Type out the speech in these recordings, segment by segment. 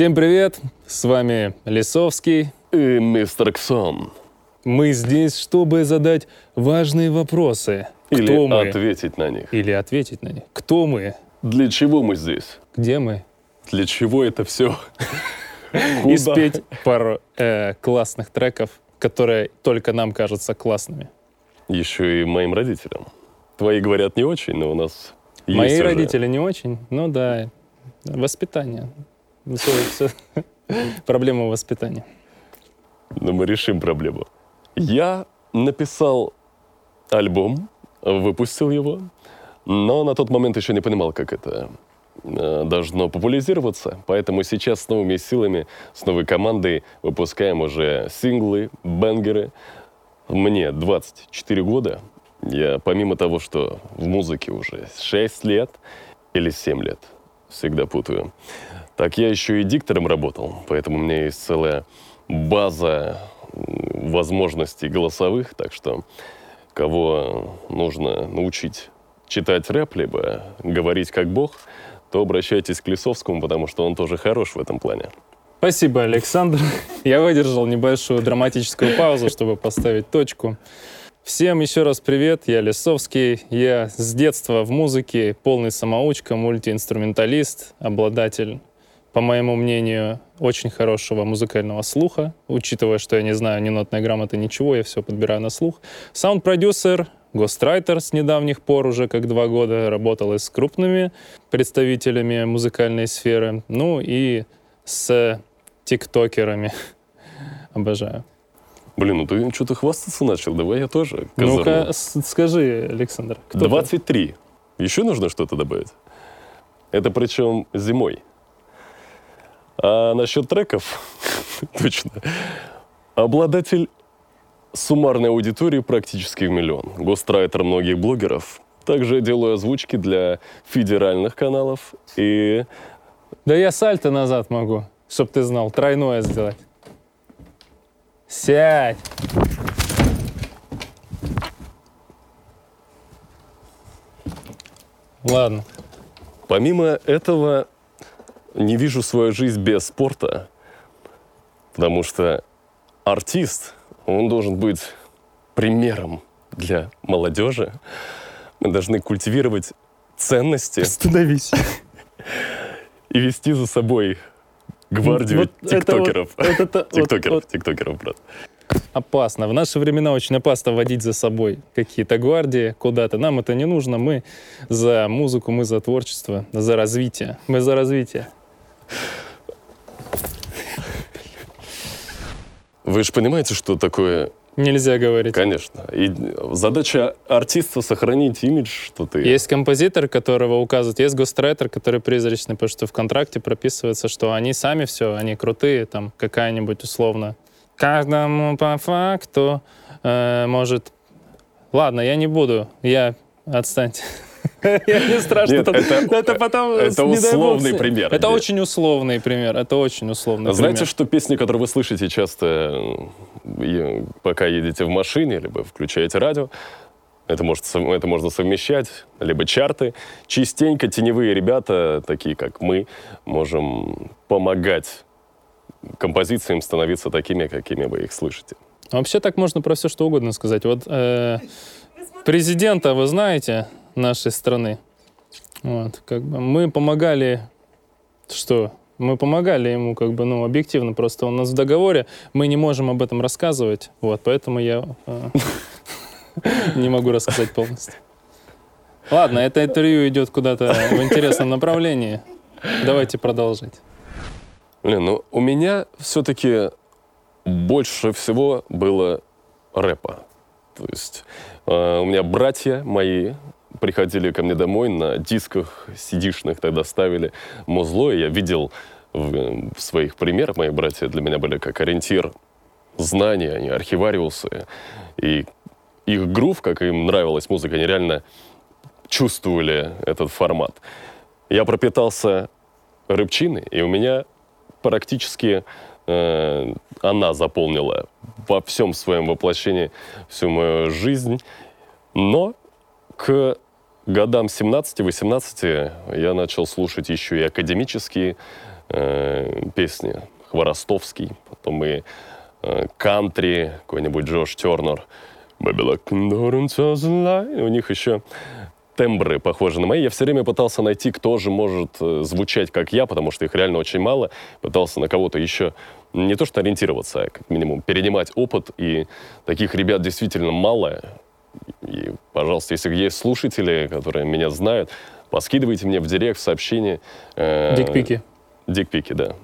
Всем привет! С вами Лисовский. И мистер Ксон. Мы здесь, чтобы задать важные вопросы. Или Кто мы? ответить на них. Или ответить на них. Кто мы? Для чего мы здесь? Где мы? Для чего это все? И спеть пару э, классных треков, которые только нам кажутся классными. Еще и моим родителям. Твои говорят не очень, но у нас Мои есть уже. родители не очень. Ну да, воспитание. Всё- всё. Проблема воспитания. Но мы решим проблему. Я написал альбом, выпустил его, но на тот момент еще не понимал, как это э, должно популяризироваться. Поэтому сейчас с новыми силами, с новой командой выпускаем уже синглы, бенгеры. Мне 24 года. Я помимо того, что в музыке уже 6 лет или 7 лет, всегда путаю, так я еще и диктором работал. Поэтому у меня есть целая база возможностей голосовых, так что кого нужно научить читать рэп, либо говорить как бог, то обращайтесь к Лисовскому, потому что он тоже хорош в этом плане. Спасибо, Александр. Я выдержал небольшую драматическую паузу, чтобы поставить точку. Всем еще раз привет, я Лесовский. Я с детства в музыке, полный самоучка, мультиинструменталист, обладатель, по моему мнению, очень хорошего музыкального слуха, учитывая, что я не знаю ни нотной грамоты, ничего, я все подбираю на слух. Саунд-продюсер, гострайтер с недавних пор, уже как два года, работал и с крупными представителями музыкальной сферы, ну и с тиктокерами. Обожаю. Блин, ну ты что-то хвастаться начал, давай я тоже. Ну-ка, козырну. с- скажи, Александр, кто ты? 23. Еще нужно что-то добавить? Это причем зимой. А насчет треков, точно. Обладатель суммарной аудитории практически в миллион. Гострайтер многих блогеров. Также делаю озвучки для федеральных каналов и Да я сальто назад могу, чтоб ты знал, тройное сделать. Сядь! Ладно. Помимо этого, не вижу свою жизнь без спорта, потому что артист, он должен быть примером для молодежи. Мы должны культивировать ценности Остановись. и вести за собой гвардию Вот это вот- тиктокеров. тиктокеров, вот тиктокеров, брат. опасно. В наши времена очень опасно водить за собой какие-то гвардии куда-то. Нам это не нужно. Мы за музыку, мы за творчество, за развитие. Мы за развитие. Вы же понимаете, что такое Нельзя говорить. Конечно. И задача артиста сохранить имидж, что ты... Есть композитор, которого указывают, есть гострайтер, который призрачный, потому что в контракте прописывается, что они сами все, они крутые, там какая-нибудь условно. Каждому по факту э, может... Ладно, я не буду, я... Отстаньте. Я не страшно. Нет, там- это- это потом... это бог, условный пример. Это Нет. очень условный пример. Это очень условный Знаете, пример. что песни, которые вы слышите часто, пока едете в машине, либо включаете радио, это, может, это можно совмещать, либо чарты. Частенько теневые ребята, такие как мы, можем помогать композициям становиться такими, какими вы их слышите. А Вообще так можно про все что угодно сказать. Вот э, президента вы знаете нашей страны. Вот, как бы мы помогали, что? Мы помогали ему, как бы, ну, объективно, просто у нас в договоре мы не можем об этом рассказывать, вот, поэтому я э, не могу рассказать полностью. Ладно, это интервью идет куда-то в интересном направлении. Давайте продолжать. Блин, ну у меня все-таки больше всего было рэпа. То есть э, у меня братья мои приходили ко мне домой на дисках сидишных тогда ставили музло, и я видел в, в своих примерах, мои братья для меня были как ориентир знания, они архивариусы, и их грув, как им нравилась музыка, они реально чувствовали этот формат. Я пропитался рыбчиной, и у меня практически э, она заполнила во всем своем воплощении всю мою жизнь. Но к годам 17-18 я начал слушать еще и академические э, песни. Хворостовский, потом и э, кантри, какой-нибудь Джош Тернер. У них еще тембры похожи на мои. Я все время пытался найти, кто же может э, звучать как я, потому что их реально очень мало. Пытался на кого-то еще не то что ориентироваться, а как минимум перенимать опыт. И таких ребят действительно мало. И, пожалуйста, если есть слушатели, которые меня знают, поскидывайте мне в директ сообщение. Э, Дикпики. Дикпики, да.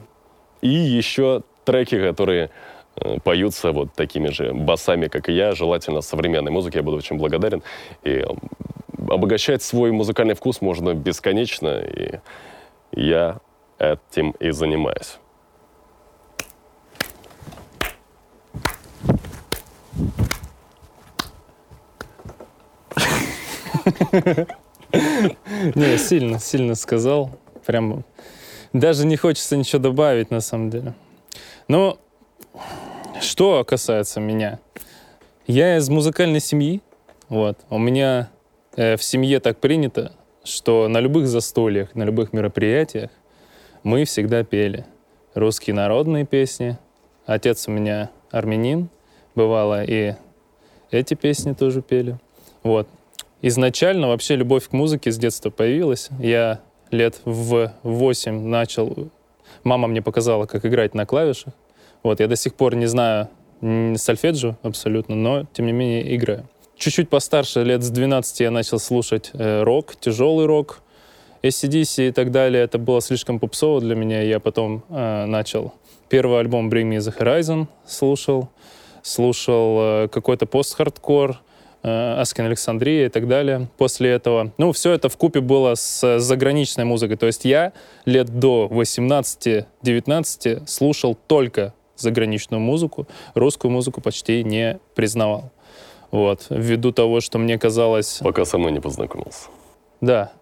И еще треки, которые э, поются вот такими же басами, как и я, желательно современной музыки, я буду очень благодарен. И обогащать свой музыкальный вкус можно бесконечно, и я этим и занимаюсь. Не, сильно, сильно сказал. Прям даже не хочется ничего добавить, на самом деле. Но что касается меня. Я из музыкальной семьи. Вот. У меня э, в семье так принято, что на любых застольях, на любых мероприятиях мы всегда пели русские народные песни. Отец у меня армянин, бывало, и эти песни тоже пели. Вот. Изначально вообще любовь к музыке с детства появилась. Я лет в 8 начал... Мама мне показала, как играть на клавишах. Вот, я до сих пор не знаю сольфеджио абсолютно, но, тем не менее, играю. Чуть-чуть постарше, лет с 12 я начал слушать э, рок, тяжелый рок, ACDC и так далее. Это было слишком попсово для меня. Я потом э, начал первый альбом Bring Me The Horizon слушал, слушал э, какой-то пост-хардкор, Аскин Александрия и так далее после этого. Ну, все это в купе было с заграничной музыкой. То есть я лет до 18-19 слушал только заграничную музыку, русскую музыку почти не признавал. Вот, ввиду того, что мне казалось... Пока со мной не познакомился. Да.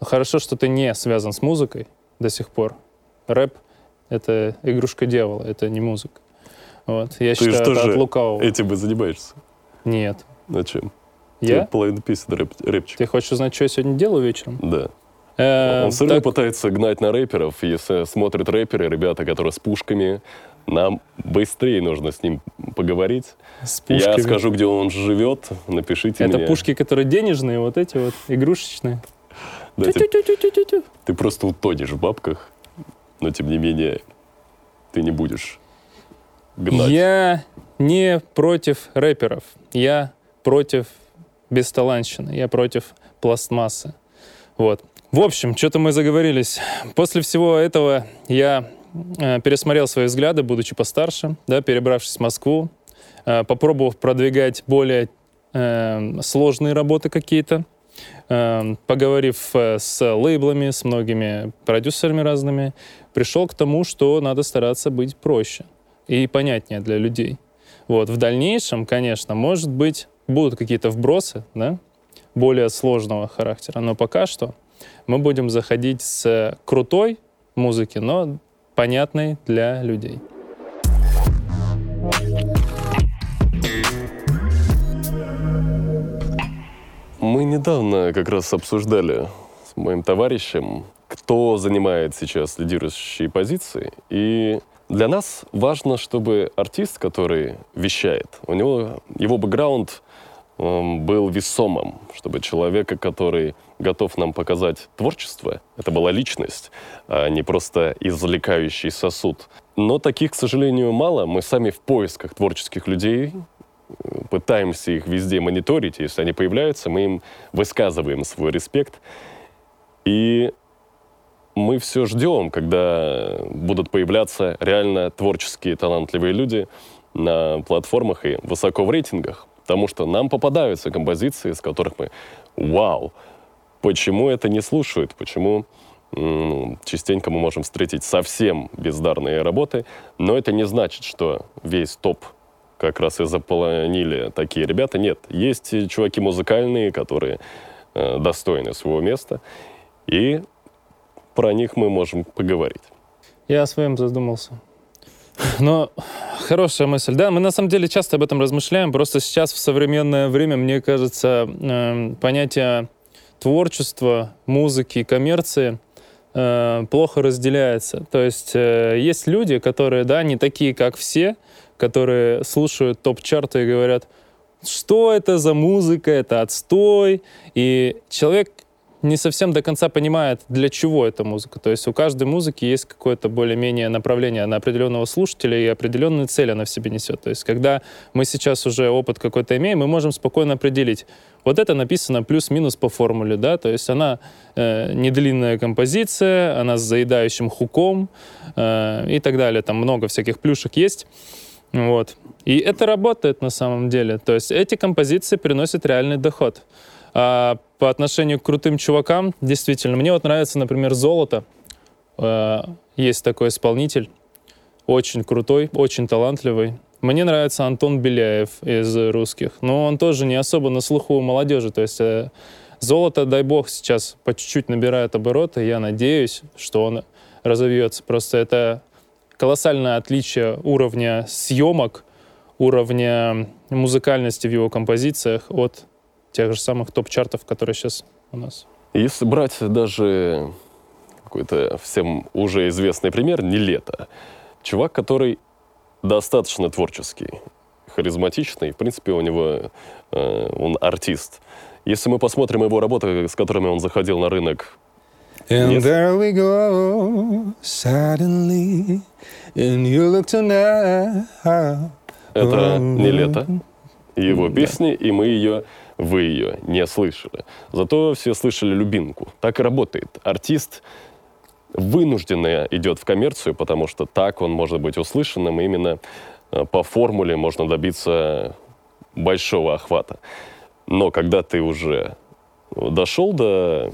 Хорошо, что ты не связан с музыкой до сих пор. Рэп — это игрушка дьявола, это не музыка. Вот. Я ты считаю, это от лукавого. этим бы занимаешься? Нет. На чем? Я? Ты половину песен рэп, рэпчик. Ты хочешь узнать, что я сегодня делаю вечером? Да. Э, Он все равно пытается гнать на рэперов. Если смотрят рэперы, ребята, которые с пушками, нам быстрее нужно с ним поговорить. С пушками. Я скажу, где он живет, напишите Это мне. пушки, которые денежные, вот эти вот, игрушечные. Да, ты, ты просто утонешь в бабках, но тем не менее ты не будешь гнать. Я не против рэперов. Я против бесталанщины, я против пластмассы. Вот. В общем, что-то мы заговорились. После всего этого я э, пересмотрел свои взгляды, будучи постарше, да, перебравшись в Москву, э, попробовав продвигать более э, сложные работы какие-то, э, поговорив э, с лейблами, с многими продюсерами разными, пришел к тому, что надо стараться быть проще и понятнее для людей. Вот. В дальнейшем, конечно, может быть, будут какие-то вбросы, да, более сложного характера, но пока что мы будем заходить с крутой музыки, но понятной для людей. Мы недавно как раз обсуждали с моим товарищем, кто занимает сейчас лидирующие позиции. И для нас важно, чтобы артист, который вещает, у него его бэкграунд был весомым, чтобы человека, который готов нам показать творчество, это была личность, а не просто извлекающий сосуд. Но таких, к сожалению, мало. Мы сами в поисках творческих людей пытаемся их везде мониторить. Если они появляются, мы им высказываем свой респект. И мы все ждем, когда будут появляться реально творческие, талантливые люди на платформах и высоко в рейтингах. Потому что нам попадаются композиции, с которых мы «Вау! Почему это не слушают? Почему частенько мы можем встретить совсем бездарные работы?» Но это не значит, что весь топ как раз и заполонили такие ребята. Нет, есть чуваки музыкальные, которые э, достойны своего места, и про них мы можем поговорить. Я о своем задумался. Но хорошая мысль. Да, мы на самом деле часто об этом размышляем. Просто сейчас в современное время, мне кажется, э, понятие творчества, музыки, коммерции э, плохо разделяется. То есть э, есть люди, которые, да, не такие, как все, которые слушают топ-чарты и говорят, что это за музыка, это отстой. И человек не совсем до конца понимает, для чего эта музыка. То есть у каждой музыки есть какое-то более-менее направление на определенного слушателя и определенные цели она в себе несет. То есть когда мы сейчас уже опыт какой-то имеем, мы можем спокойно определить, вот это написано плюс-минус по формуле, да, то есть она э, не длинная композиция, она с заедающим хуком э, и так далее. Там много всяких плюшек есть. Вот. И это работает на самом деле. То есть эти композиции приносят реальный доход. А по отношению к крутым чувакам, действительно, мне вот нравится, например, «Золото». Э, есть такой исполнитель, очень крутой, очень талантливый. Мне нравится Антон Беляев из русских, но он тоже не особо на слуху у молодежи. То есть э, «Золото», дай бог, сейчас по чуть-чуть набирает обороты. Я надеюсь, что он разовьется. Просто это колоссальное отличие уровня съемок, уровня музыкальности в его композициях от тех же самых топ-чартов, которые сейчас у нас. Если брать даже какой-то всем уже известный пример, не лето. Чувак, который достаточно творческий, харизматичный, в принципе, у него э, он артист. Если мы посмотрим его работы, с которыми он заходил на рынок And Нет. there we go, suddenly, and you look tonight. Это не лето, его песни, и мы ее, вы ее не слышали. Зато все слышали любимку. Так и работает. Артист вынужденно идет в коммерцию, потому что так он может быть услышанным, и именно э, по формуле можно добиться большого охвата. Но когда ты уже дошел до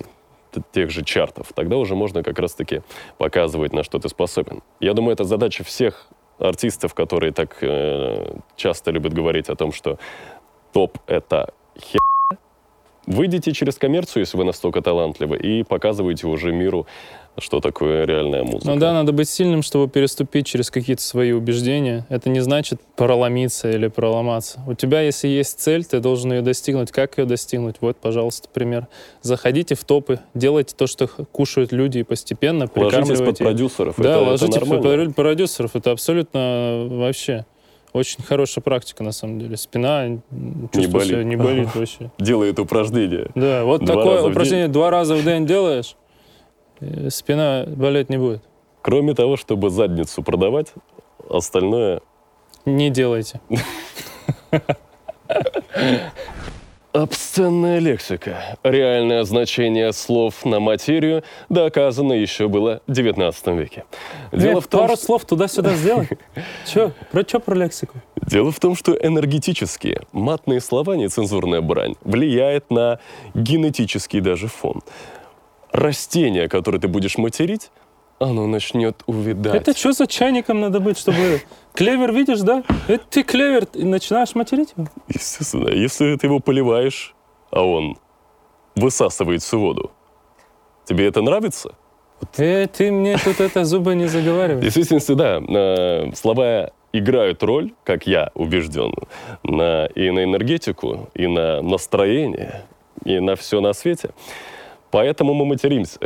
тех же чартов, тогда уже можно как раз-таки показывать, на что ты способен. Я думаю, это задача всех артистов, которые так э, часто любят говорить о том, что топ — это хер. Выйдите через коммерцию, если вы настолько талантливы, и показывайте уже миру что такое реальная музыка. Ну да, надо быть сильным, чтобы переступить через какие-то свои убеждения. Это не значит проломиться или проломаться. У тебя, если есть цель, ты должен ее достигнуть. Как ее достигнуть? Вот, пожалуйста, пример. Заходите в топы, делайте то, что кушают люди, и постепенно Ложитесь под продюсеров. Да, это, ложитесь это под продюсеров. Это абсолютно вообще очень хорошая практика, на самом деле. Спина не болит, не болит вообще. Делает упражнение. Да, вот два такое упражнение два раза в день делаешь, Э, спина болеть не будет. Кроме того, чтобы задницу продавать, остальное... Не делайте. Обсценная лексика. Реальное значение слов на материю доказано еще было в 19 веке. Дело Нет, в том, пару что... слов туда-сюда сделай. Че? Про что про лексику? Дело в том, что энергетические, матные слова, нецензурная брань, влияет на генетический даже фон растение, которое ты будешь материть, оно начнет увидать. Это что за чайником надо быть, чтобы... Клевер видишь, да? Это ты клевер, и начинаешь материть его? Естественно. Если ты его поливаешь, а он высасывает всю воду, тебе это нравится? Э, ты мне тут это зубы не заговаривай. Действительно, да. Э, слова играют роль, как я убежден, на, и на энергетику, и на настроение, и на все на свете. Поэтому мы материмся.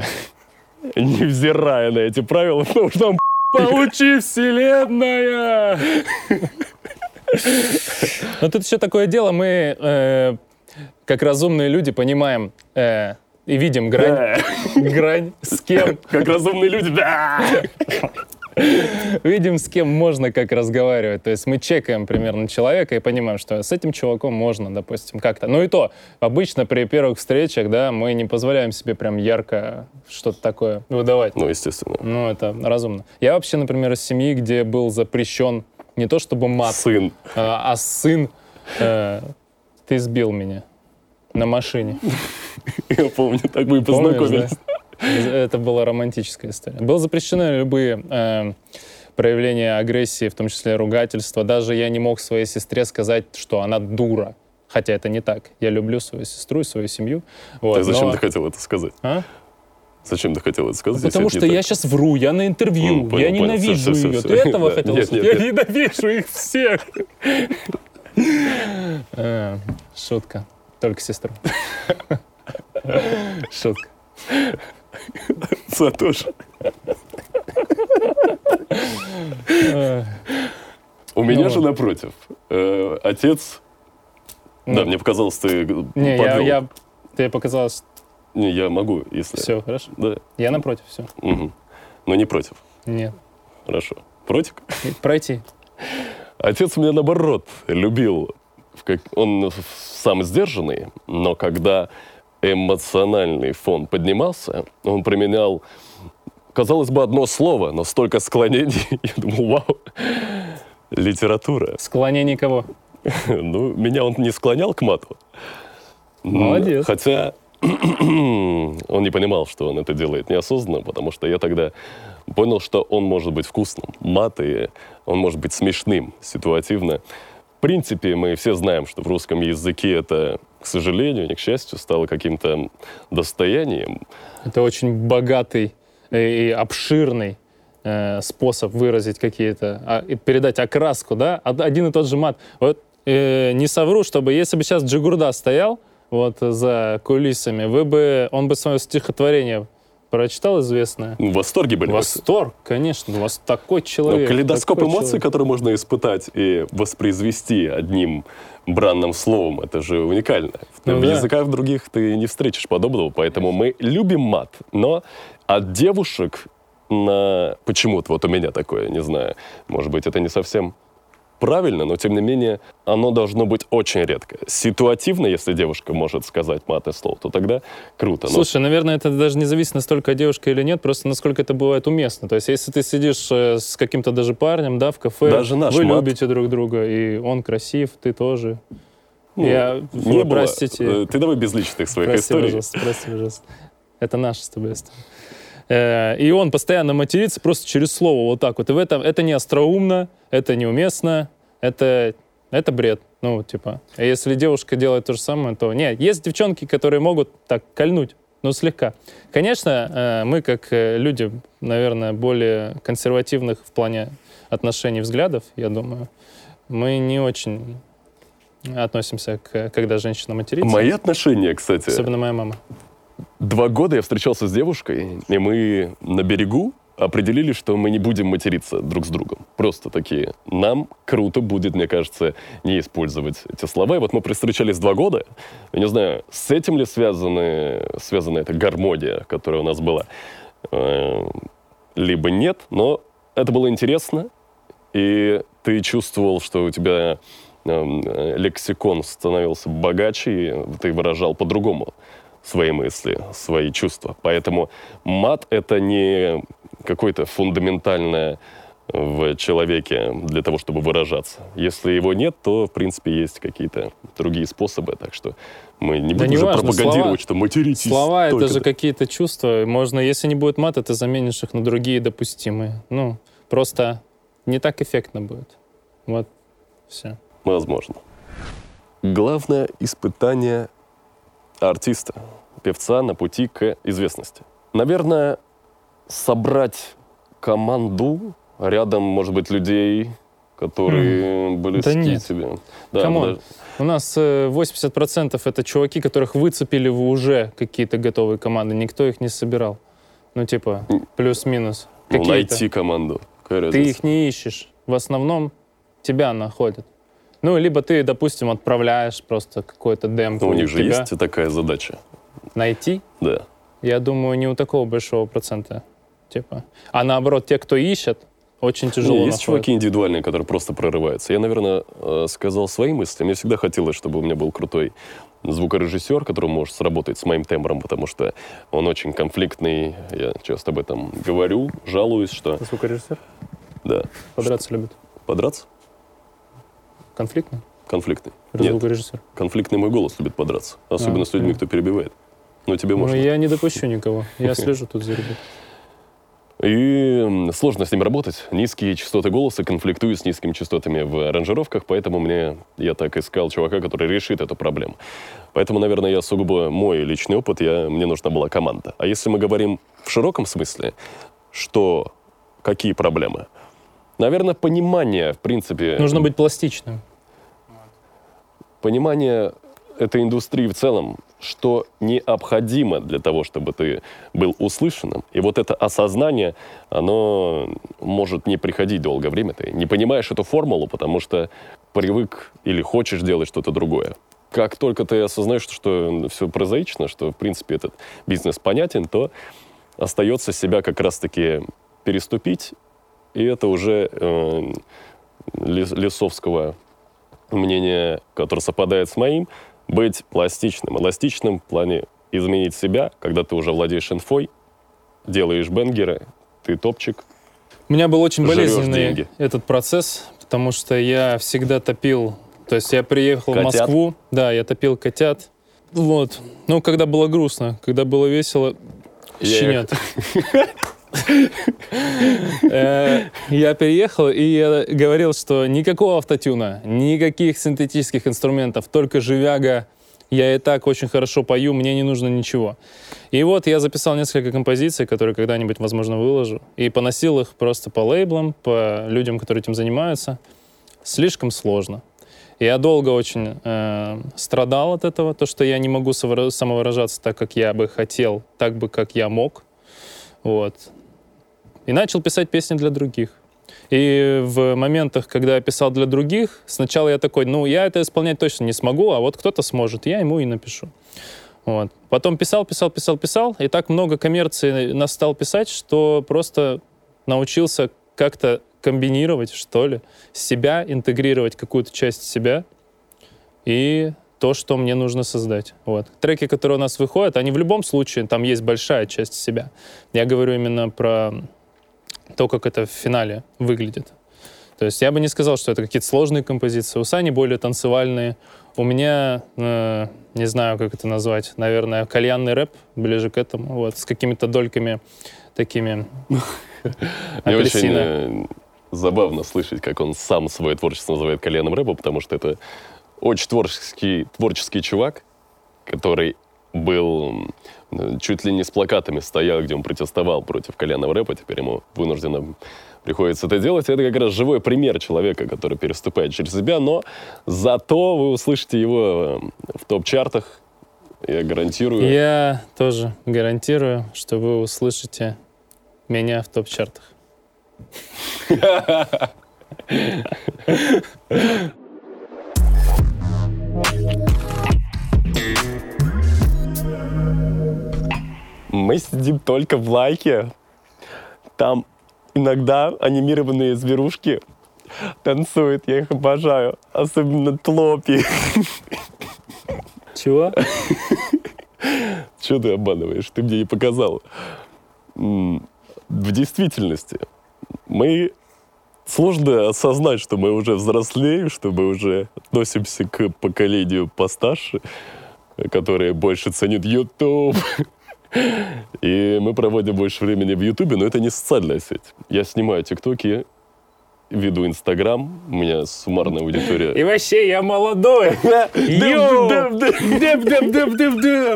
Невзирая на эти правила, потому что там получи вселенная! Но тут еще такое дело, мы, э, как разумные люди, понимаем э, и видим грань, грань с кем. Как разумные люди, да! Видим, с кем можно как разговаривать. То есть мы чекаем примерно человека и понимаем, что с этим чуваком можно, допустим, как-то. Ну и то, обычно при первых встречах, да, мы не позволяем себе прям ярко что-то такое выдавать. Ну, естественно. Ну, это разумно. Я вообще, например, из семьи, где был запрещен не то чтобы мат, сын. А, а сын. Э, ты сбил меня на машине. Я помню, так мы и познакомились. Это была романтическая история. Было запрещено любые э, проявления агрессии, в том числе ругательства. Даже я не мог своей сестре сказать, что она дура. Хотя это не так. Я люблю свою сестру и свою семью. Вот, так зачем но... ты хотел это сказать? А? Зачем ты хотел это сказать? Потому что я так? сейчас вру, я на интервью, mm, понял, я ненавижу понял, все, ее. Все, все. Ты этого хотел нет, сказать? Нет, я ненавижу их всех. Э, шутка. Только сестру. Шутка. Э, У меня Ну же напротив. Э, Отец... Да, Ну. мне показалось, ты Не, я. Тебе показалось, Не, я могу, если... все, хорошо? Да. Я напротив, все. Но не против. Нет. Хорошо. Против? Пройти. Отец меня наоборот любил. Он сам сдержанный, но когда эмоциональный фон поднимался, он применял, казалось бы, одно слово, но столько склонений. Я думал, вау, литература. Склонение кого? Ну, меня он не склонял к мату. Молодец. Хотя он не понимал, что он это делает неосознанно, потому что я тогда понял, что он может быть вкусным. Мат, и он может быть смешным, ситуативно. В принципе, мы все знаем, что в русском языке это, к сожалению, не к счастью, стало каким-то достоянием. Это очень богатый и обширный э, способ выразить какие-то, а, передать окраску, да? Од- Один и тот же мат. Вот э, не совру, чтобы если бы сейчас Джигурда стоял вот за кулисами, вы бы, он бы свое стихотворение прочитал известное. В восторге были. Восторг, конечно, у вас такой Ну, человек. калейдоскоп такой эмоций, человек. который можно испытать и воспроизвести одним бранным словом, это же уникально. Ну в да. языках других ты не встретишь подобного, поэтому мы любим мат, но от девушек на... Почему-то вот у меня такое, не знаю, может быть, это не совсем правильно, но тем не менее оно должно быть очень редко. Ситуативно, если девушка может сказать матное слово, то тогда круто. Но Слушай, наверное, это даже не зависит настолько от девушки или нет, просто насколько это бывает уместно. То есть, если ты сидишь э, с каким-то даже парнем, да, в кафе, Даже наш вы мат. любите друг друга, и он красив, ты тоже. ну, Я, не вы было. простите, Э, Ты давай без личных своих прости, историй. пожалуйста, прости, пожалуйста. Это наша с тобой история. Э, И он постоянно матерится просто через слово вот так вот. И в этом это не остроумно, это неуместно, это, это бред. Ну, типа, а если девушка делает то же самое, то... Нет, есть девчонки, которые могут так кольнуть, ну, слегка. Конечно, э, мы, как э, люди, наверное, более консервативных в плане отношений, взглядов, я думаю, мы не очень относимся к, когда женщина матерится. Мои отношения, кстати, Особенно моя мама. Два года я встречался с девушкой, и мы на берегу определили, что мы не будем материться друг с другом. Просто такие. Нам круто будет, мне кажется, не использовать эти слова. И вот мы встречались два года. Я не знаю, с этим ли связаны, связана эта гармония, которая у нас была. Э, Либо нет, но это было интересно. И ты чувствовал, что у тебя эм, лексикон становился богаче, и ты выражал по-другому свои мысли, свои чувства. Поэтому мат — это не какое-то фундаментальное в человеке для того, чтобы выражаться. Если его нет, то, в принципе, есть какие-то другие способы. Так что мы не Да будем уже неважно, пропагандировать, слова- что материтесь. Слова — это же какие-то чувства. Можно, если не будет мата, ты заменишь их на другие допустимые. Ну, просто не так эффектно будет. Вот, все. Возможно. Главное испытание артиста, певца на пути к известности. Наверное, собрать команду рядом, может быть, людей, которые близки нет. тебе. Да, come on. да. У нас э, 80% это чуваки, которых выцепили в уже какие-то готовые команды. Никто их не собирал. Ну, типа, плюс-минус. Ну, найти команду. Ты их не ищешь. В основном тебя находят. Ну, либо ты, допустим, отправляешь просто какой-то демку. Ну, у них же тебя есть такая задача. Найти, Да. я думаю, не у такого большого процента. Типа. А наоборот, те, кто ищет, очень тяжело Не, есть находят. чуваки индивидуальные, которые просто прорываются. Я, наверное, э, сказал свои мысли. Мне всегда хотелось, чтобы у меня был крутой звукорежиссер, который может сработать с моим тембром, потому что он очень конфликтный. Я часто об этом говорю, жалуюсь, что... Звукорежиссер Да. подраться любит. Подраться? Конфликтный? Конфликтный. Нет, конфликтный мой голос любит подраться. Особенно А, с людьми, ну. кто перебивает. Но тебе Ну, можно. я не допущу никого. Я слежу тут за ребят. И сложно с ним работать. Низкие частоты голоса конфликтуют с низкими частотами в аранжировках, поэтому мне я так искал чувака, который решит эту проблему. Поэтому, наверное, я сугубо мой личный опыт, я, мне нужна была команда. А если мы говорим в широком смысле, что какие проблемы? Наверное, понимание, в принципе, Нужно быть пластичным. Понимание этой индустрии в целом, что необходимо для того, чтобы ты был услышанным. И вот это осознание, оно может не приходить долгое время. Ты не понимаешь эту формулу, потому что привык или хочешь делать что-то другое. Как только ты осознаешь, что все прозаично, что, в принципе, этот бизнес понятен, то остается себя как раз-таки переступить, и это уже э, Лесовского мнение, которое совпадает с моим, быть пластичным. Эластичным в плане изменить себя, когда ты уже владеешь инфой, делаешь бенгеры, ты топчик. У меня был очень болезненный деньги. этот процесс, потому что я всегда топил. То есть я приехал котят. в Москву, да, я топил котят. Вот. Ну, когда было грустно, когда было весело, щенят. Э, я переехал, и говорил, что никакого автотюна, никаких синтетических инструментов, только живяга. Я и так очень хорошо пою, мне не нужно ничего. И вот я записал несколько композиций, которые когда-нибудь, возможно, выложу. И поносил их просто по лейблам, по людям, которые этим занимаются. Слишком сложно. Я долго очень э, страдал от этого, то, что я не могу самовыражаться так, как я бы хотел, так бы, как я мог. Вот. И начал писать песни для других. И в моментах, когда я писал для других, сначала я такой, ну, я это исполнять точно не смогу, а вот кто-то сможет, я ему и напишу. Вот. Потом писал, писал, писал, писал, и так много коммерции нас стал писать, что просто научился как-то комбинировать, что ли, себя, интегрировать какую-то часть себя и то, что мне нужно создать. Вот. Треки, которые у нас выходят, они в любом случае, там есть большая часть себя. Я говорю именно про то, как это в финале выглядит. То есть я бы не сказал, что это какие-то сложные композиции. У Сани более танцевальные. У меня, э, не знаю, как это назвать, наверное, кальянный рэп ближе к этому, вот, с какими-то дольками такими Мне очень э, забавно слышать, как он сам свое творчество называет кальянным рэпом, потому что это очень творческий, творческий чувак, который был чуть ли не с плакатами стоял, где он протестовал против коленного рэпа, теперь ему вынужденно приходится это делать. Это как раз живой пример человека, который переступает через себя, но зато вы услышите его в топ-чартах, я гарантирую. Я тоже гарантирую, что вы услышите меня в топ-чартах. Мы сидим только в лайке. Там иногда анимированные зверушки танцуют. Я их обожаю. Особенно тлопи. Чего? Чего ты обманываешь? Ты мне не показал. В действительности мы сложно осознать, что мы уже взрослеем, что мы уже относимся к поколению постарше, которые больше ценят YouTube, и мы проводим больше времени в Ютубе, но это не социальная сеть. Я снимаю ТикТоки, веду Инстаграм, у меня суммарная аудитория. И вообще, я молодой.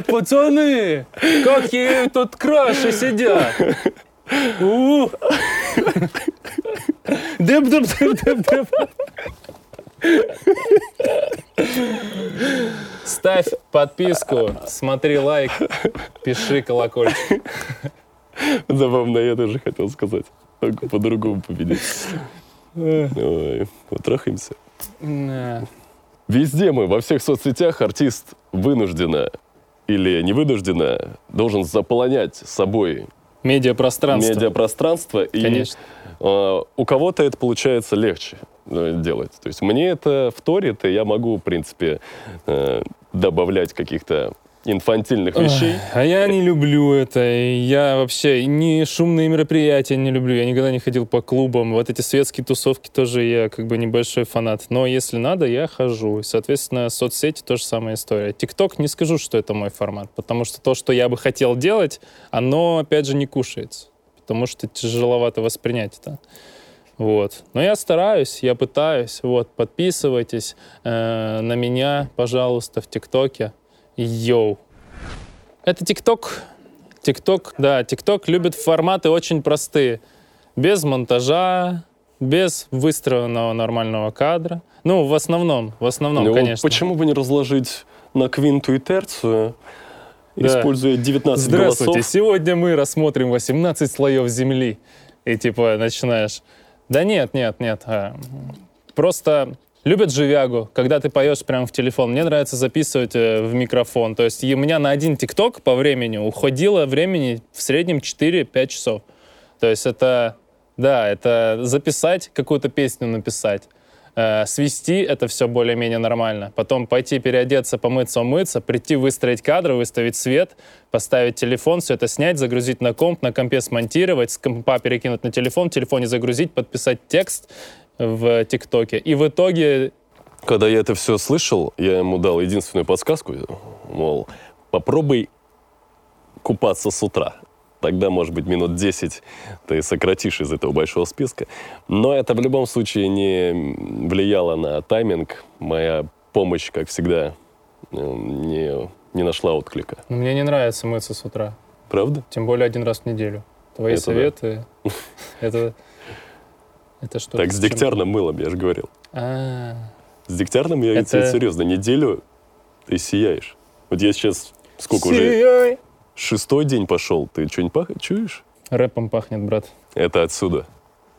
Пацаны, какие тут краши сидят. Деп, деп, деп, деп, деп. Ставь подписку, смотри лайк, пиши колокольчик. Забавно, я тоже хотел сказать. Только по-другому победить. Ой, потрахаемся. Везде мы, во всех соцсетях, артист вынужденно или не вынужденно должен заполонять собой медиапространство. Медиапространство. Конечно. И э, у кого-то это получается легче. Э, делать. То есть мне это вторит, и я могу, в принципе, э, добавлять каких-то инфантильных вещей. а я не люблю это. Я вообще не шумные мероприятия не люблю. Я никогда не ходил по клубам. Вот эти светские тусовки тоже я как бы небольшой фанат. Но если надо, я хожу. И, соответственно, соцсети тоже самая история. ТикТок не скажу, что это мой формат, потому что то, что я бы хотел делать, оно, опять же, не кушается. Потому что тяжеловато воспринять это. Вот. Но я стараюсь, я пытаюсь. Вот, подписывайтесь э, на меня, пожалуйста, в ТикТоке. Yo. Это ТикТок. ТикТок, да, ТикТок любит форматы очень простые. Без монтажа, без выстроенного нормального кадра. Ну, в основном, в основном, ну, конечно. Почему бы не разложить на квинту и терцию, Да. используя 19 Здравствуйте, голосов. сегодня мы рассмотрим 18 слоев земли. И типа начинаешь. Да нет, нет, нет. а, Просто любят живягу, когда ты поешь прямо в телефон. Мне нравится записывать э, в микрофон. То есть у меня на один ТикТок по времени уходило времени в среднем 4-5 часов. То есть это, да, это записать какую-то песню, написать. Э, свести это все более-менее нормально. Потом пойти переодеться, помыться, умыться, прийти выстроить кадры, выставить свет, поставить телефон, все это снять, загрузить на комп, на компе смонтировать, с компа перекинуть на телефон, в телефоне загрузить, подписать текст в ТикТоке. И в итоге Когда я это все слышал, я ему дал единственную подсказку, мол, попробуй купаться с утра. Тогда, может быть, минут 10 ты сократишь из этого большого списка. Но это в любом случае не влияло на тайминг. Моя помощь, как всегда, э, не, не нашла отклика. ну, мне не нравится мыться с утра. Правда? Тем более один раз в неделю. Твои Это да. советы, это... Это что? Так, с дегтярным мылом, я же говорил. А, С дегтярным я Это- серьезно, неделю ты сияешь. Вот я сейчас, сколько уже, Сияй! Шестой день пошел, ты что-нибудь пах... чуешь? Рэпом пахнет, брат. Это отсюда.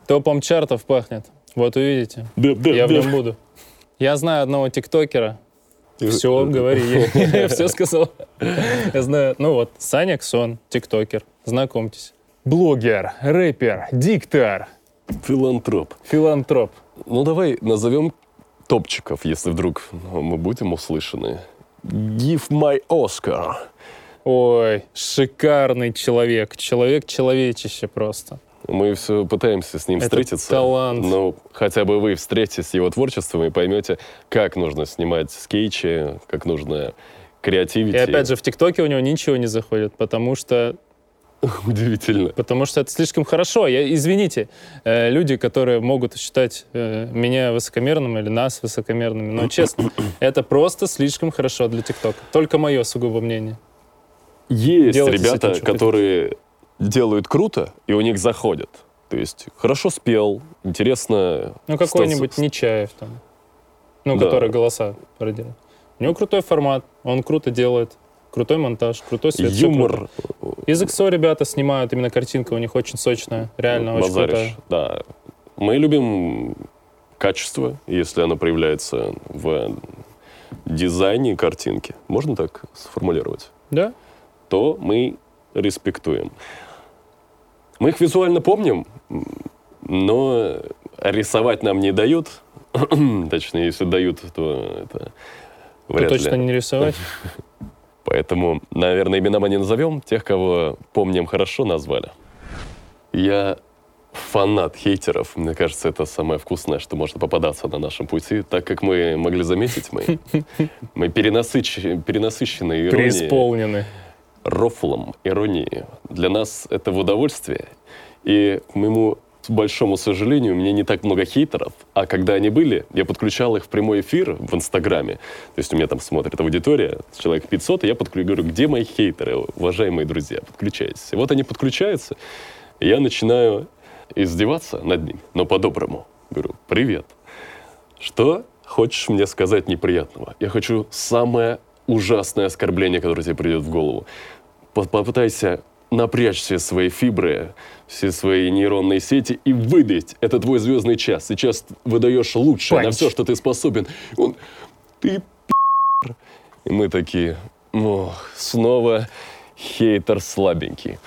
Топом чартов пахнет. Вот увидите. Да, да, Я в да. нем буду. Я знаю одного тиктокера. Все, говори. Я все сказал. Я знаю. Ну вот, Саня Ксон, тиктокер. Знакомьтесь. Блогер, рэпер, диктор, Филантроп. филантроп. Ну, давай назовем топчиков, если вдруг мы будем услышаны. Give my Oscar. Ой, шикарный человек. Человек-человечище просто. Мы все пытаемся с ним Это встретиться. талант. Ну, хотя бы вы встретитесь с его творчеством и поймете, как нужно снимать скетчи, как нужно креативить. И опять же, в ТикТоке у него ничего не заходит, потому что Удивительно. Потому что это слишком хорошо. Я, извините, э, люди, которые могут считать э, меня высокомерным или нас высокомерными, но честно, это просто слишком хорошо для ТикТока. Только мое сугубо мнение. Есть Делайте ребята, которые делают круто, и у них заходят. То есть хорошо спел, интересно. Ну, какой-нибудь Нечаев там, ну, Да. который голоса пародирует. У него крутой формат, он круто делает, крутой монтаж, крутой свет. Юмор. Из XO ребята снимают, именно картинка у них очень сочная, реально очень базаришь. крутая. Да. Мы любим качество, если оно проявляется в дизайне картинки. Можно так сформулировать? Да? То мы респектуем. Мы их визуально помним, но рисовать нам не дают. Точнее, если дают, то это То вряд точно ли. не рисовать. Поэтому, наверное, имена мы не назовем. Тех, кого помним хорошо, назвали. Я фанат хейтеров. Мне кажется, это самое вкусное, что может попадаться на нашем пути. Так как мы могли заметить, мы, мы перенасыщ- перенасыщены иронией Преисполнены. Рофлом, иронией. Для нас это в удовольствие. И, к моему большому сожалению, у меня не так много хейтеров. А когда они были, я подключал их в прямой эфир в Инстаграме. То есть у меня там смотрит аудитория, человек 500, и я подключаю, говорю, где мои хейтеры, уважаемые друзья, подключайтесь. И вот они подключаются, и я начинаю издеваться над ними, но по-доброму. Говорю, привет. Что хочешь мне сказать неприятного? Я хочу самое ужасное оскорбление, которое тебе придет в голову. По- Попытайся напрячь все свои фибры, все свои нейронные сети и выдать. Это твой звездный час. Сейчас выдаешь лучшее на Панч. все, что ты способен. Он, ты пи***р». И мы такие, ох, снова хейтер слабенький.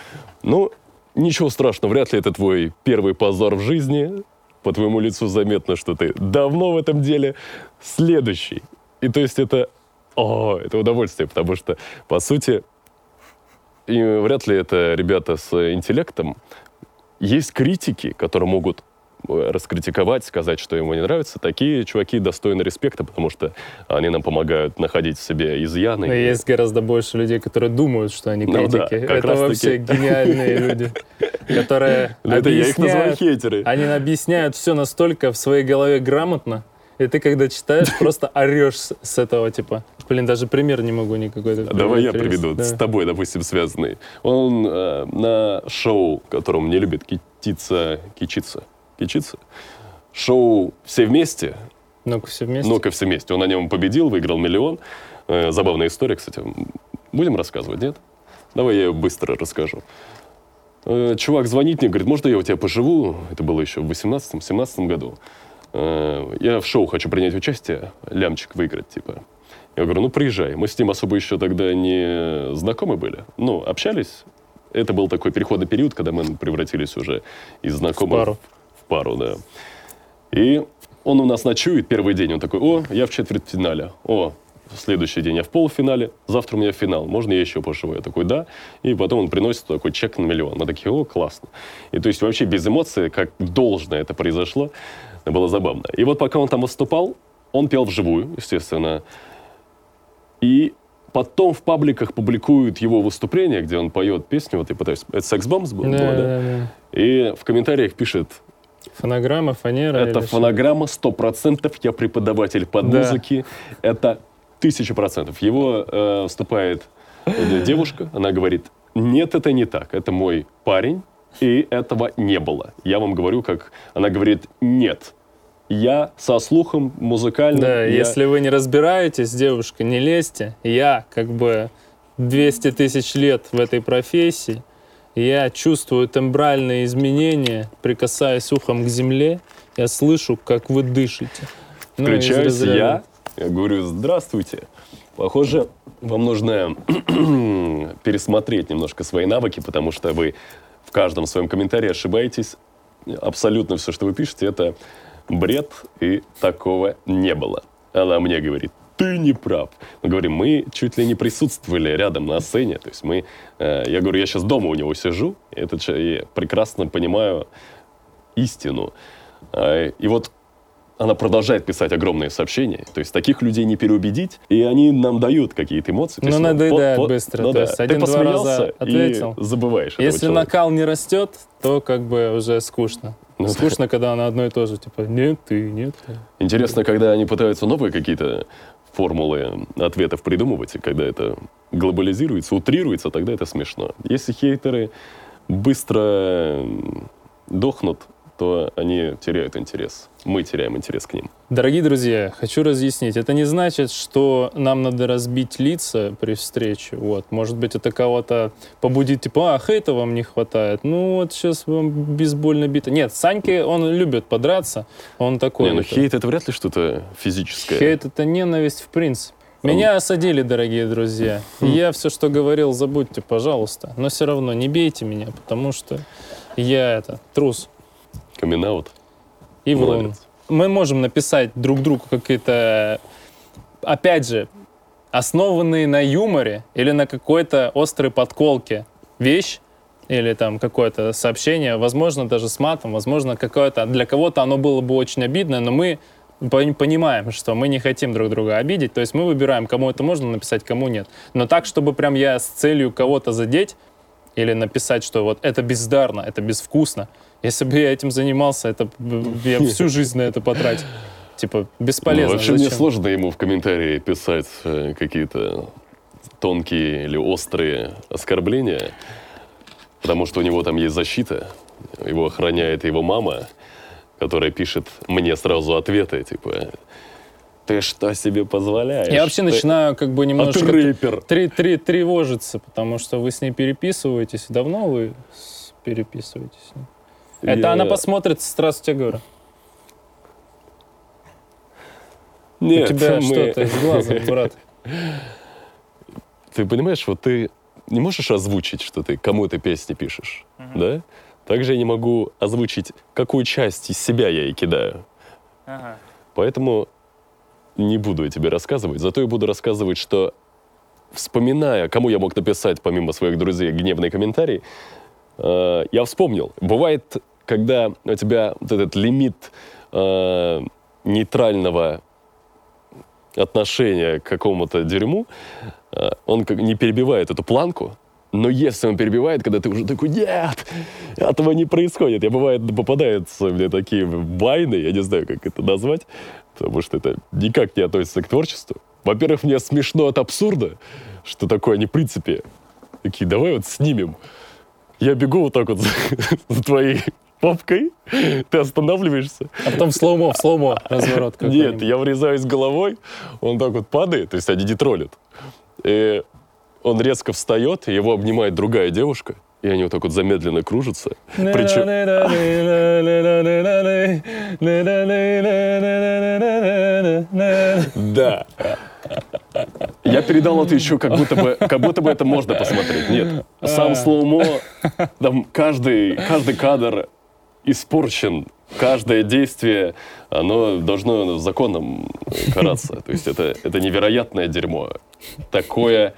Ну, ничего страшного, вряд ли это твой первый позор в жизни. По твоему лицу заметно, что ты давно в этом деле. Следующий. И то есть это, о, это удовольствие, потому что, по сути, и вряд ли это ребята с интеллектом. Есть критики, которые могут э, раскритиковать, сказать, что ему не нравится. Такие чуваки достойны респекта, потому что они нам помогают находить в себе изъяны. Но есть гораздо больше людей, которые думают, что они Ну да, критики. это вообще таки. гениальные люди, которые Ну, Это я их называю хейтеры. они объясняют все настолько в своей голове грамотно, и ты, когда читаешь, просто орешь с этого, типа. Блин, даже пример не могу никакой. А Давай я приведу, Да. с тобой, допустим, связанный. Он э, на шоу, которым не любит кититься, кичиться, кичиться, шоу «Все вместе», Ну-ка, все вместе. ну-ка все вместе, он на нем победил, выиграл миллион. Э, забавная история, кстати. Будем рассказывать, нет? Давай я ее быстро расскажу. Э, чувак звонит мне, говорит, можно я у тебя поживу? Это было еще в 18-17 году. Э, я в шоу хочу принять участие, лямчик выиграть, типа. Я говорю, ну приезжай. Мы с ним особо еще тогда не знакомы были. Ну, общались. Это был такой переходный период, когда мы превратились уже из знакомых В пару. в пару, да. И он у нас ночует первый день. Он такой, о, я в четвертьфинале. О, следующий день я в полуфинале, завтра у меня финал, можно я еще поживу? Я такой, да. И потом он приносит такой чек на миллион. Мы такие, о, классно. И то есть вообще без эмоций, как должно это произошло, было забавно. И вот пока он там выступал, он пел вживую, естественно. И потом в пабликах публикуют его выступление, где он поет песню, вот я пытаюсь... Это «Секс Бомбс» был, Да, было, да? да. И в комментариях пишет, Фонограмма, фанера. это фонограмма, сто процентов, я преподаватель по Да. музыке. Это тысяча процентов. Его э, вступает девушка, она говорит, нет, это не так, это мой парень, и этого не было. Я вам говорю, как... Она говорит, нет, я со слухом музыкальным... Да, я- если вы не разбираетесь, девушка, не лезьте. Я как бы 200 тысяч лет в этой профессии. Я чувствую тембральные изменения, прикасаясь ухом к земле. Я слышу, как вы дышите. Ну, Включаюсь разряда- я, я говорю, здравствуйте. Похоже, вам нужно пересмотреть немножко свои навыки, потому что вы в каждом своем комментарии ошибаетесь. Абсолютно все, что вы пишете, это бред, и такого не было. Она мне говорит, ты не прав. Мы говорим, мы чуть ли не присутствовали рядом на сцене. То есть мы, э, я говорю, я сейчас дома у него сижу, и этот человек- я прекрасно понимаю истину. А, И вот она продолжает писать огромные сообщения. То есть таких людей не переубедить, и они нам дают какие-то эмоции. Ну, есть, надоедает по- по- быстро. ну То да, есть один-два раза и ответил. забываешь этого Если накал не растет, то как бы уже скучно. Ну скучно, когда она одно и то же. Типа, нет, ты, нет. ты». Интересно, когда они пытаются новые какие-то формулы ответов придумывать, и когда это глобализируется, утрируется, тогда это смешно. Если хейтеры быстро дохнут, то они теряют интерес. Мы теряем интерес к ним. Дорогие друзья, хочу разъяснить. Это не значит, что нам надо разбить лица при встрече. Вот. Может быть, это кого-то побудит, типа, а, хейта вам не хватает. Ну, вот сейчас вам бейсбольно бита. Нет, Саньки, он любит подраться. Он такой. Не, ну это- хейт это вряд ли что-то физическое. Хейт — это ненависть в принципе. Меня осадили, дорогие друзья. Хм. Я все, что говорил, забудьте, пожалуйста. Но все равно не бейте меня, потому что я это, трус Камин-аут. и. Молодец. Мы можем написать друг другу какие-то, опять же, основанные на юморе или на какой-то острой подколке вещь, или там какое-то сообщение, возможно, даже с матом, возможно, какое-то... Для кого-то оно было бы очень обидно, но мы пон- понимаем, что мы не хотим друг друга обидеть, то есть мы выбираем, кому это можно написать, кому нет. Но так, чтобы прям я с целью кого-то задеть или написать, что вот это бездарно, это безвкусно, если бы я этим занимался, это я всю жизнь на это потратил. Типа, бесполезно. Ну, вообще мне зачем? сложно ему в комментарии писать э, какие-то тонкие или острые оскорбления, потому что у него там есть защита, его охраняет его мама, которая пишет мне сразу ответы, типа, ты что себе позволяешь? Я вообще Ты- начинаю как бы А ты немножко рэпер. три, три, тревожиться, потому что вы с ней переписываетесь. Давно вы с- переписываетесь? Это Я- она посмотрит, здравствуйте, говорю. Нет, У тебя мы- что-то с глазом, брат. Ты понимаешь, вот ты не можешь озвучить, что ты кому ты песни пишешь, да? Также я не могу озвучить, какую часть из себя я ей кидаю. Поэтому не буду я тебе рассказывать, зато я буду рассказывать, что вспоминая, кому я мог написать, помимо своих друзей, гневный комментарий, э, я вспомнил. Бывает, когда у тебя вот этот лимит э, нейтрального отношения к какому-то дерьму, э, он как не перебивает эту планку, но если он перебивает, когда ты уже такой, нет, этого не происходит. Я, бывает, попадаются мне такие вайны, я не знаю, как это назвать, потому что это никак не относится к творчеству. Во-первых, мне смешно от абсурда, что такое они, в принципе, такие, давай вот снимем. Я бегу вот так вот за, за твоей попкой, ты останавливаешься. А потом в slow-mo, в slow-mo разворот Нет, я врезаюсь головой, он так вот падает, то есть они не троллят. И он резко встает, его обнимает другая девушка, и они вот так вот замедленно кружатся. Причем... Да. Я передал это еще, как будто бы, как будто бы это можно посмотреть. Нет. Сам слоумо, там каждый, каждый кадр испорчен. Каждое действие, оно должно законом караться. То есть это, это невероятное дерьмо. Такое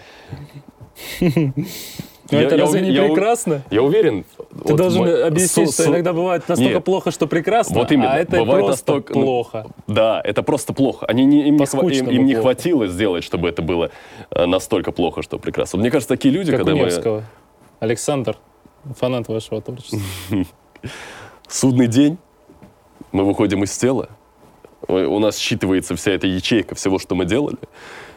но я, это я, разве не я, прекрасно? Я уверен. Ты вот должен мой, объяснить, со, что иногда бывает настолько нет, плохо, что прекрасно, вот именно, а это бывает просто настолько, плохо. Да, это просто плохо. Они не, им, не, им, им не хватило сделать, чтобы это было э, настолько плохо, что прекрасно. Мне кажется, такие люди, как когда у Невского. мы... Александр, фанат вашего творчества. Судный день, мы выходим из тела, у нас считывается вся эта ячейка всего, что мы делали,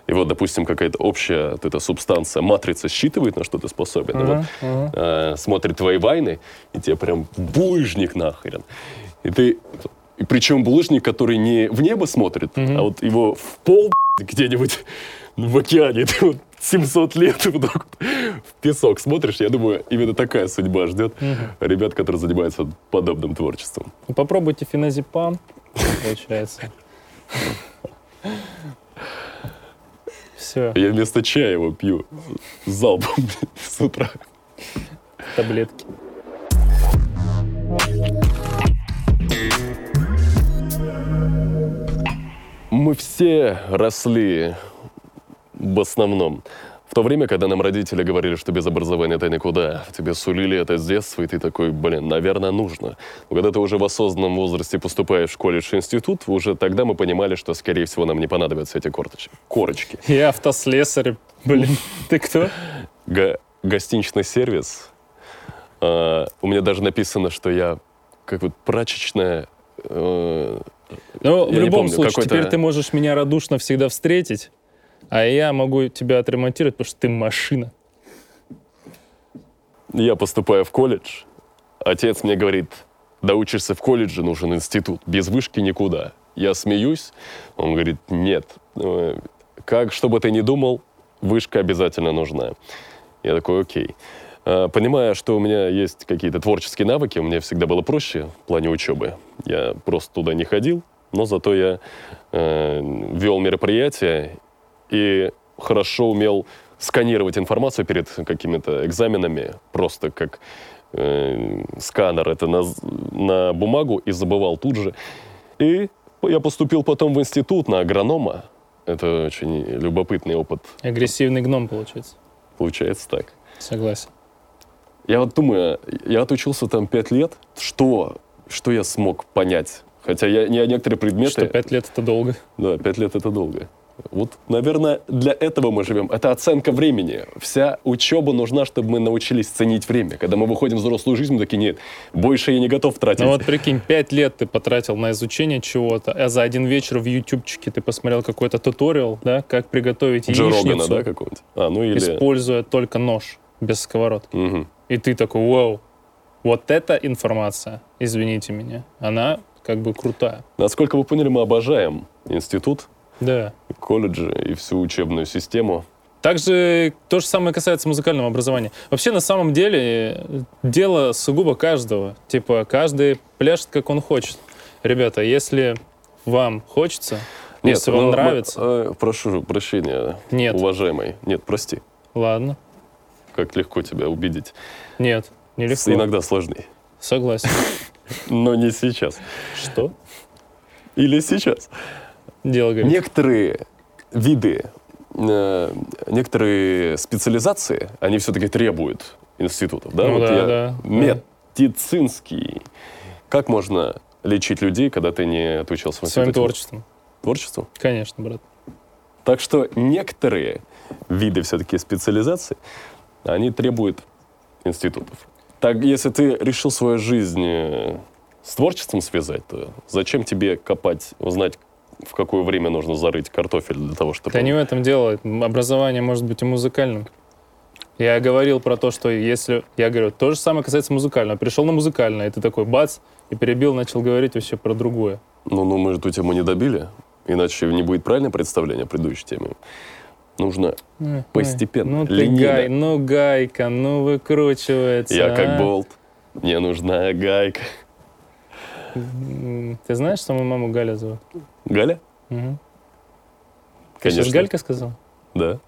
и вот, допустим, какая-то общая вот эта субстанция, матрица считывает, на что ты способен, uh-huh, вот, uh-huh. Э, смотрит твои вайны, и тебе прям булыжник нахрен. И ты... И причем булыжник, который не в небо смотрит, uh-huh. а вот его в пол где-нибудь в океане. Ты вот 700 лет вот вот в песок смотришь. Я думаю, именно такая судьба ждет угу. ребят, которые занимаются подобным творчеством. Попробуйте феназепам, получается. Все. Я вместо чая его пью залпом с утра. Таблетки. Мы все росли в основном в то время, когда нам родители говорили, что без образования ты никуда, тебе сулили это с детства, и ты такой, блин, наверное, нужно. Но когда ты уже в осознанном возрасте поступаешь в колледж институт, уже тогда мы понимали, что, скорее всего, нам не понадобятся эти корточки, корочки. Я автослесарь, блин. Ты кто? Га гостиничный сервис. А, у меня даже написано, что я как вот прачечная... Э, ну, в любом помню, случае, теперь ты можешь меня радушно всегда встретить а я могу тебя отремонтировать, потому что ты машина. Я поступаю в колледж. Отец мне говорит, да учишься в колледже, нужен институт. Без вышки никуда. Я смеюсь. Он говорит, нет. Э, как, что бы ты ни думал, вышка обязательно нужна. Я такой, окей. А, понимая, что у меня есть какие-то творческие навыки, у меня всегда было проще в плане учебы. Я просто туда не ходил, но зато я э, вел мероприятия и хорошо умел сканировать информацию перед какими-то экзаменами, просто как э, сканер это на, на бумагу и забывал тут же. И я поступил потом в институт на агронома. Это очень любопытный опыт. Агрессивный гном, получается. Получается так. Согласен. Я вот думаю, я отучился там пять лет. Что, что я смог понять? Хотя я, я некоторые предметы... Что пять лет это долго. Да, пять лет это долго. Вот, наверное, для этого мы живем. Это оценка времени. Вся учеба нужна, чтобы мы научились ценить время. Когда мы выходим в взрослую жизнь, мы такие, нет, больше я не готов тратить. Ну вот прикинь, пять лет ты потратил на изучение чего-то, а за один вечер в ютубчике ты посмотрел какой-то туториал, да, как приготовить Джо яичницу. Рогана, да, какого-нибудь? А, ну или... Используя только нож, без сковородки. Угу. И ты такой, вау, вот эта информация, извините меня, она как бы крутая. Насколько вы поняли, мы обожаем институт, да. колледжи и всю учебную систему. Также то же самое касается музыкального образования. Вообще, на самом деле, дело сугубо каждого. Типа, каждый пляшет, как он хочет. Ребята, если вам хочется, Нет, если вам ну, нравится... Э, прошу прощения, Нет. уважаемый. Нет, прости. Ладно. Как легко тебя убедить. Нет, нелегко. Иногда сложнее. Согласен. Но не сейчас. Что? Или сейчас. Дело. Некоторые виды, э, некоторые специализации, они все-таки требуют институтов. Да? Ну, вот да, я, да. Медицинский. Как можно лечить людей, когда ты не отучился в институте? Своим творчеством. Творчеством? Конечно, брат. Так что некоторые виды все-таки специализации, они требуют институтов. Так, если ты решил свою жизнь э, с творчеством связать, то зачем тебе копать, узнать, в какое время нужно зарыть картофель для того, чтобы... Да не в этом дело. Образование может быть и музыкальным. Я говорил про то, что если... Я говорю, то же самое касается музыкального. Пришел на музыкальное, и ты такой бац, и перебил, начал говорить вообще про другое. Ну, ну, мы же эту тему не добили, иначе не будет правильное представление о предыдущей теме. Нужно Ой, Постепенно, Ну ты гай, ну гайка, ну выкручивается. Я как а. болт, мне нужна гайка. Ты знаешь, что мою маму Галя зовут? Галя? Ты сейчас Конечно. Галька сказал? Да.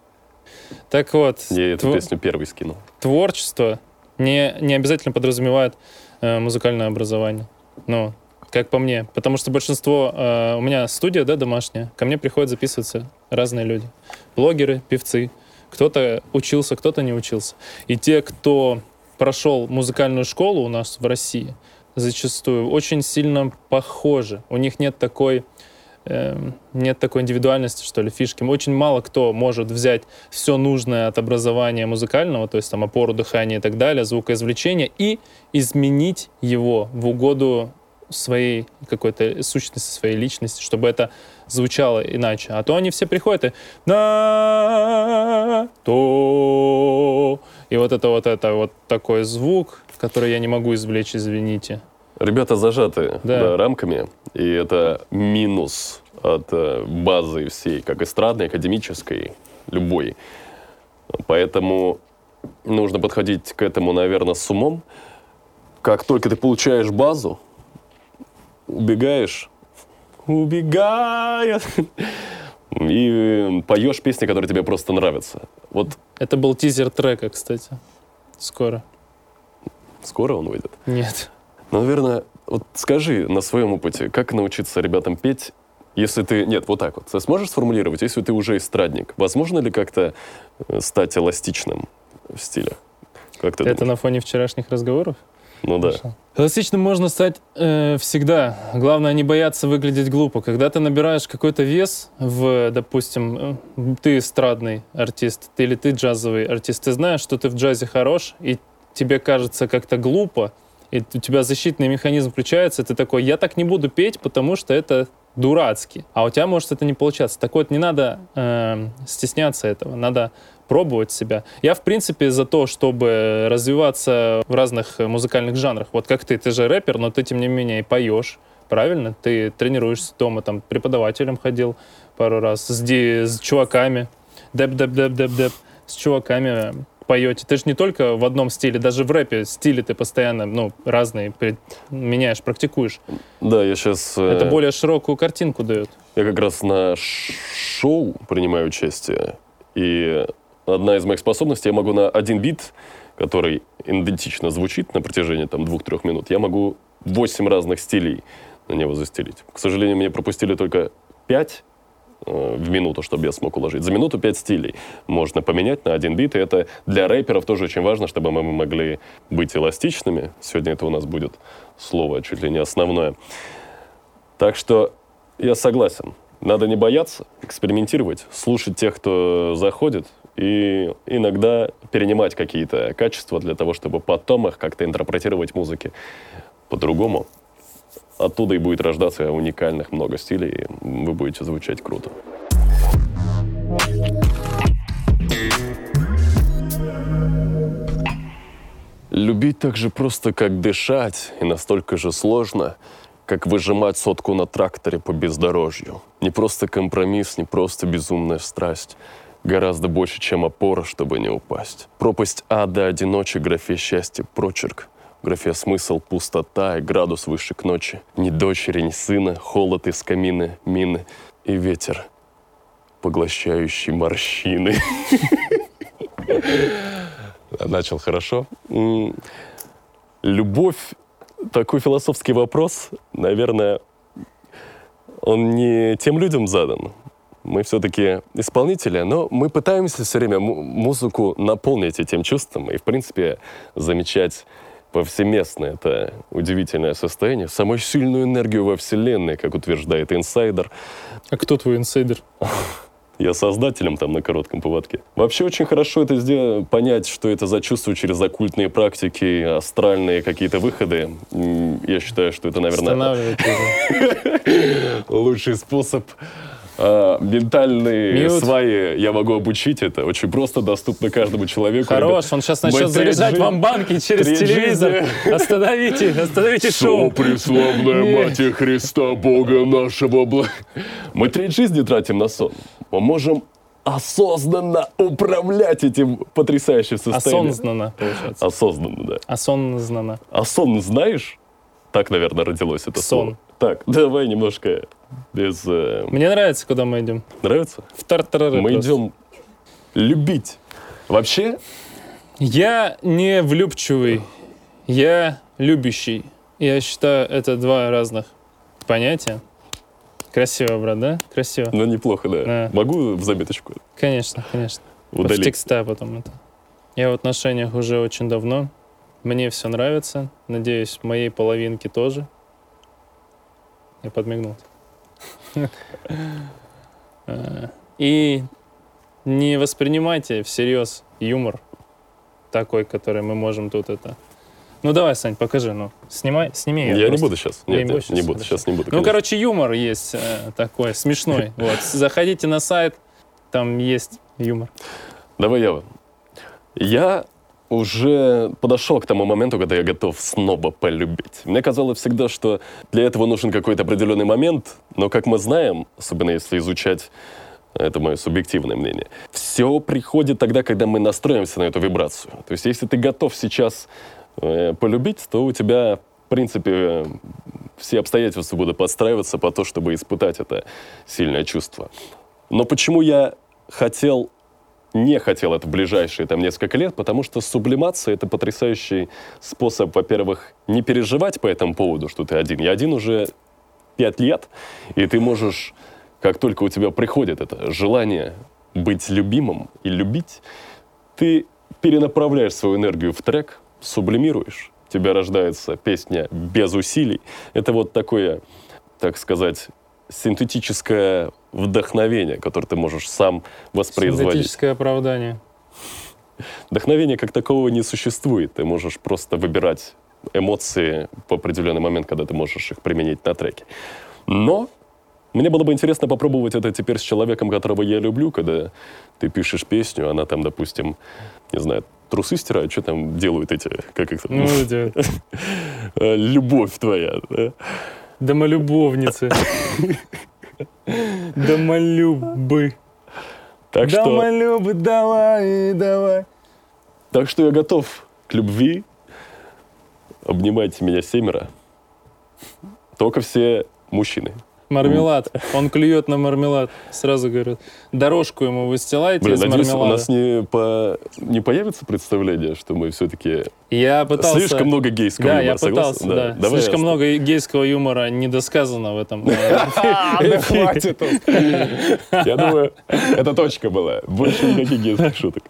Так вот, Я эту тво- песню первый скинул. творчество не, не обязательно подразумевает э, музыкальное образование. Ну, как по мне. Потому что большинство... э, у меня студия, да, домашняя. Ко мне приходят записываться разные люди. Блогеры, певцы. Кто-то учился, кто-то не учился. И те, кто прошел музыкальную школу у нас в России, зачастую очень сильно похожи. У них нет такой нет такой индивидуальности, что ли, фишки. Очень мало кто может взять все нужное от образования музыкального, то есть там опору дыхания и так далее, звукоизвлечения, и изменить его в угоду своей какой-то сущности, своей личности, чтобы это звучало иначе. А то они все приходят и на то и вот это вот это вот такой звук, который я не могу извлечь, извините. Ребята зажаты Да. да, рамками, и это минус от э, базы всей, как эстрадной, академической, любой. Поэтому нужно подходить к этому, наверное, с умом. Как только ты получаешь базу, убегаешь, убегая, и поешь песни, которые тебе просто нравятся. Вот Это был тизер трека, кстати. Скоро. скоро он выйдет. Нет. Ну, наверное, вот скажи на своем опыте, как научиться ребятам петь, если ты... Нет, вот так вот. Ты сможешь сформулировать, если ты уже эстрадник, возможно ли как-то э, стать эластичным в стиле? Как ты Это думаешь? на фоне вчерашних разговоров? Ну да. Хорошо. Эластичным можно стать э, всегда. Главное не бояться выглядеть глупо. Когда ты набираешь какой-то вес в, допустим, э, ты эстрадный артист ты, или ты джазовый артист, ты знаешь, что ты в джазе хорош, и тебе кажется как-то глупо, и у тебя защитный механизм включается, ты такой, я так не буду петь, потому что это дурацки. А у тебя может это не получаться. Так вот, не надо э, стесняться этого, надо пробовать себя. Я, в принципе, за то, чтобы развиваться в разных музыкальных жанрах. Вот как ты, ты же рэпер, но ты, тем не менее, и поешь, правильно? Ты тренируешься дома, там, преподавателем ходил пару раз, с, ди- с чуваками, деп-деп-деп-деп-деп, с чуваками поете. Ты же не только в одном стиле, даже в рэпе стили ты постоянно, ну, разные меняешь, практикуешь. Да, я сейчас... Это более широкую картинку дает. Я как раз на шоу принимаю участие, и одна из моих способностей, я могу на один бит, который идентично звучит на протяжении там двух-трех минут, я могу восемь разных стилей на него застелить. К сожалению, мне пропустили только пять э, в минуту, чтобы я смог уложить. За минуту пять стилей можно поменять на один бит, и это для рэперов тоже очень важно, чтобы мы могли быть эластичными. Сегодня это у нас будет слово чуть ли не основное. Так что я согласен. Надо не бояться, экспериментировать, слушать тех, кто заходит, и иногда перенимать какие-то качества для того, чтобы потом их как-то интерпретировать музыки по-другому. Оттуда и будет рождаться уникальных много стилей, и вы будете звучать круто. Любить так же просто, как дышать, и настолько же сложно, как выжимать сотку на тракторе по бездорожью. Не просто компромисс, не просто безумная страсть. Гораздо больше, чем опора, чтобы не упасть. Пропасть ада, одиночек, графе счастья, прочерк. В графе смысл, пустота и градус выше к ночи. Ни дочери, ни сына, холод из камины, мины и ветер, поглощающий морщины. Начал хорошо. Любовь такой философский вопрос, наверное, он не тем людям задан. Мы все-таки исполнители, но мы пытаемся все время му- музыку наполнить этим чувством и, в принципе, замечать повсеместно это удивительное состояние, самую сильную энергию во Вселенной, как утверждает инсайдер. А кто твой инсайдер? Я создателем там на коротком поводке. Вообще очень хорошо это сделать, понять, что это за чувство через оккультные практики, астральные какие-то выходы. Я считаю, что это, наверное, лучший способ а, ментальные Мьют. свои я могу обучить это. Очень просто, доступно каждому человеку. Хорош, он сейчас начнет заряжать вам банки через телевизор. Остановите, остановите шоу. преславная Не. Матерь Христа, Бога нашего. Мы треть жизни тратим на сон. Мы можем осознанно управлять этим потрясающим состоянием. Осознанно, получается. Осознанно, да. Осознанно. А сон знаешь? Так, наверное, родилось это Сон. слово. Так, давай немножко без... э, Мне нравится, куда мы идем. Нравится? В тартарары Мы просто. идем любить. Вообще, Я не влюбчивый, я любящий. Я считаю, это два разных понятия. Красиво, брат, да? Красиво. ну неплохо, да. Да. Могу в заметочку Конечно, конечно. В удалить? текста потом это. Я в отношениях уже очень давно. Мне все нравится. Надеюсь, моей половинке тоже. Я подмигнул. Э, И не воспринимайте всерьез юмор такой, который мы можем тут это... Ну давай, Сань, покажи, ну. Снимай, сними. Я, не просто. буду сейчас. Я Нет, не буду не буду. Сейчас не буду. Ну, конечно. короче, юмор есть э, такой, смешной. Вот. Заходите на сайт, там есть юмор. Давай я. Я уже подошел к тому моменту, когда я готов снова полюбить. Мне казалось всегда, что для этого нужен какой-то определенный момент, но, как мы знаем, особенно если изучать это мое субъективное мнение. Все приходит тогда, когда мы настроимся на эту вибрацию. То есть, если ты готов сейчас э, полюбить, то у тебя, в принципе, э, все обстоятельства будут подстраиваться по то, чтобы испытать это сильное чувство. Но почему я хотел не хотел это в ближайшие там несколько лет, потому что сублимация — это потрясающий способ, во-первых, не переживать по этому поводу, что ты один. Я один уже пять лет, и ты можешь, как только у тебя приходит это желание быть любимым и любить, ты перенаправляешь свою энергию в трек, сублимируешь, у тебя рождается песня без усилий. Это вот такое, так сказать, синтетическое вдохновение, которое ты можешь сам воспроизводить. Синтетическое оправдание. Вдохновения как такового не существует. Ты можешь просто выбирать эмоции в определенный момент, когда ты можешь их применить на треке. Но мне было бы интересно попробовать это теперь с человеком, которого я люблю, когда ты пишешь песню, она там, допустим, не знаю, трусы стирает, что там делают эти, как их там, Ну, э, любовь твоя. да? Домолюбовницы. Домолюбы. Так что, Домолюбы, давай, давай. так что я готов к любви. Обнимайте меня семеро. Только все мужчины. Мармелад. Он клюет на мармелад. Сразу говорю. Дорожку ему выстилаете Блин, из надеюсь, у мармелада. нас не, по... не появится представление, что мы все-таки Я пытался... слишком много гейского Да, юмора, я согласен? пытался, да. Давай Слишком я- много гейского юмора недосказано в этом. Да хватит. Я думаю, это точка была. Больше никаких гейских шуток.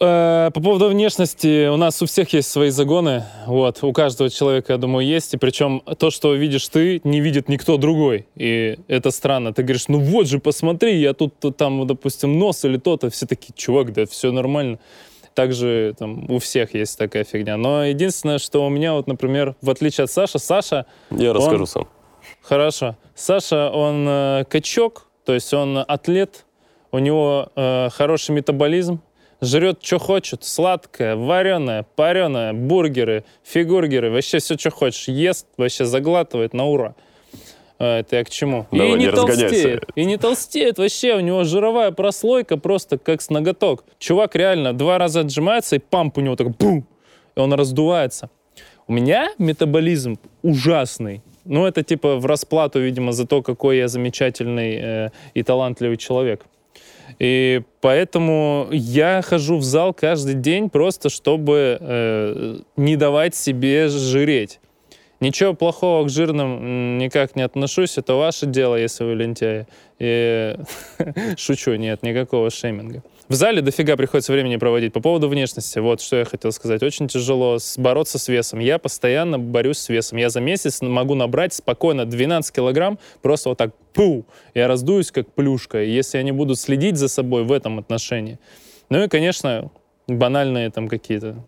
Э, По поводу внешности, у нас у всех есть свои загоны. Вот, у каждого человека, я думаю, есть. И причем то, что видишь ты, не видит никто другой. И это странно. Ты говоришь, ну вот же, посмотри, я тут, тут там, допустим, нос или то-то. Все такие, чувак, да все нормально. Также там у всех есть такая фигня. Но единственное, что у меня, вот, например, в отличие от Саши, Саша Я Он- расскажу сам. Хорошо. Саша, он э, качок, то есть он атлет, у него э, хороший метаболизм, жрет, что хочет, сладкое, вареное, пареное, бургеры, фигургеры, вообще все, что хочешь, ест, вообще заглатывает на ура. Э, Это я к чему? Давай, и не не толстеет. И не толстеет вообще. У него жировая прослойка просто как с ноготок. Чувак реально два раза отжимается, и памп у него так бум, и он раздувается. У меня метаболизм ужасный. Ну, это типа в расплату, видимо, за то, какой я замечательный э, и талантливый человек. И поэтому я хожу в зал каждый день просто, чтобы э, не давать себе жиреть. Ничего плохого к жирным никак не отношусь. Это ваше дело, если вы лентяи. И шучу, нет, никакого шейминга. В зале дофига приходится времени проводить. По поводу внешности, вот что я хотел сказать. Очень тяжело бороться с весом. Я постоянно борюсь с весом. Я за месяц могу набрать спокойно 12 килограмм, просто вот так, пу, я раздуюсь как плюшка. Если я не буду следить за собой в этом отношении. Ну и, конечно, банальные там какие-то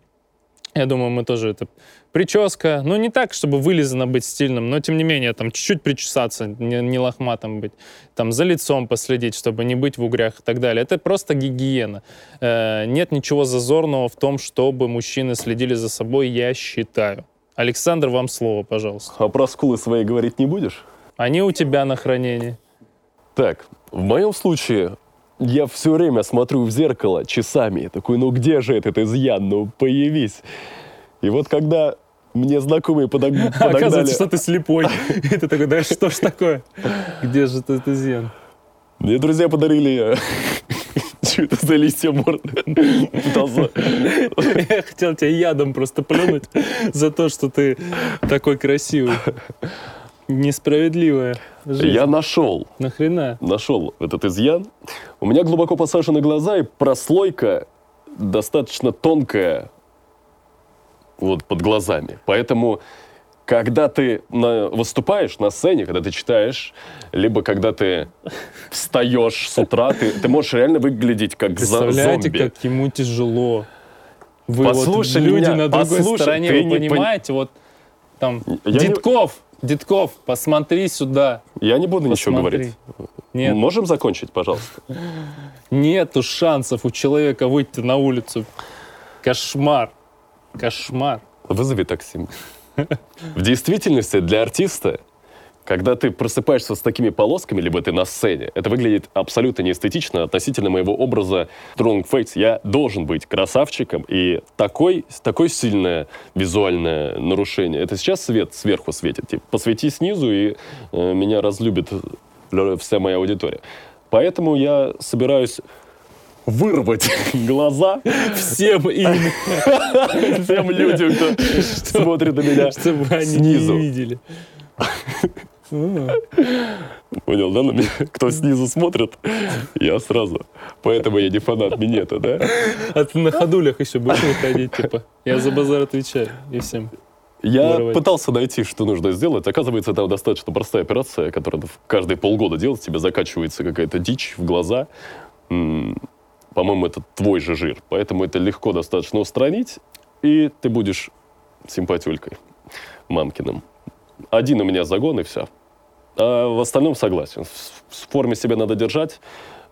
Я думаю, мы тоже это... Прическа, ну, не так, чтобы вылизано быть стильным, но, тем не менее, там, чуть-чуть причесаться, не, не лохматым быть, там, за лицом последить, чтобы не быть в угрях и так далее. Это просто гигиена. Э, нет ничего зазорного в том, чтобы мужчины следили за собой, я считаю. Александр, вам слово, пожалуйста. А про скулы свои говорить не будешь? Они у тебя на хранении. Так, в моем случае я все время смотрю в зеркало часами. Такой, ну где же этот изъян? Ну появись. И вот когда мне знакомые подог... подогнали... Оказывается, что ты слепой. И ты такой, да что ж такое? Где же этот изъян? Мне друзья подарили... Что это за листья морды? Я хотел тебя ядом просто плюнуть за то, что ты такой красивый. Несправедливая жизнь. Я нашел, Нахрена? нашел этот изъян. У меня глубоко посажены глаза, и прослойка достаточно тонкая вот под глазами. Поэтому, когда ты на- выступаешь на сцене, когда ты читаешь, либо когда ты встаешь с утра, ты, ты можешь реально выглядеть как Представляете, зомби. как ему тяжело. Вы Послушай вот люди меня, на другой послушай, стороне, вы не пони- понимаете, вот там, Я Дедков, Дедков, посмотри сюда. Я не буду ничего Посмотри. говорить. Нет, Можем закончить, пожалуйста? нету шансов у человека выйти на улицу. Кошмар. Кошмар. Вызови такси. В действительности для артиста, когда ты просыпаешься с такими полосками, либо ты на сцене, это выглядит абсолютно неэстетично относительно моего образа Strong Face. Я должен быть красавчиком, и такой, такое сильное визуальное нарушение. Это сейчас свет сверху светит. Типа, посвети снизу, и э, меня разлюбит вся моя аудитория. Поэтому я собираюсь вырвать глаза Всем им, всем людям, кто смотрит на меня снизу. Ну, Понял, да? На меня, кто снизу смотрит, я сразу. Поэтому я не фанат минета, да? А ты на ходулях еще будешь выходить, типа, я за базар отвечаю, и всем. Я Вырвать. пытался найти, что нужно сделать. Оказывается, это достаточно простая операция, которая каждые полгода делать. Тебе закачивается какая-то дичь в глаза. По-моему, это твой же жир. Поэтому это легко достаточно устранить. И ты будешь симпатюлькой мамкиным. Один у меня загон, и все. А в остальном согласен. В форме себя надо держать.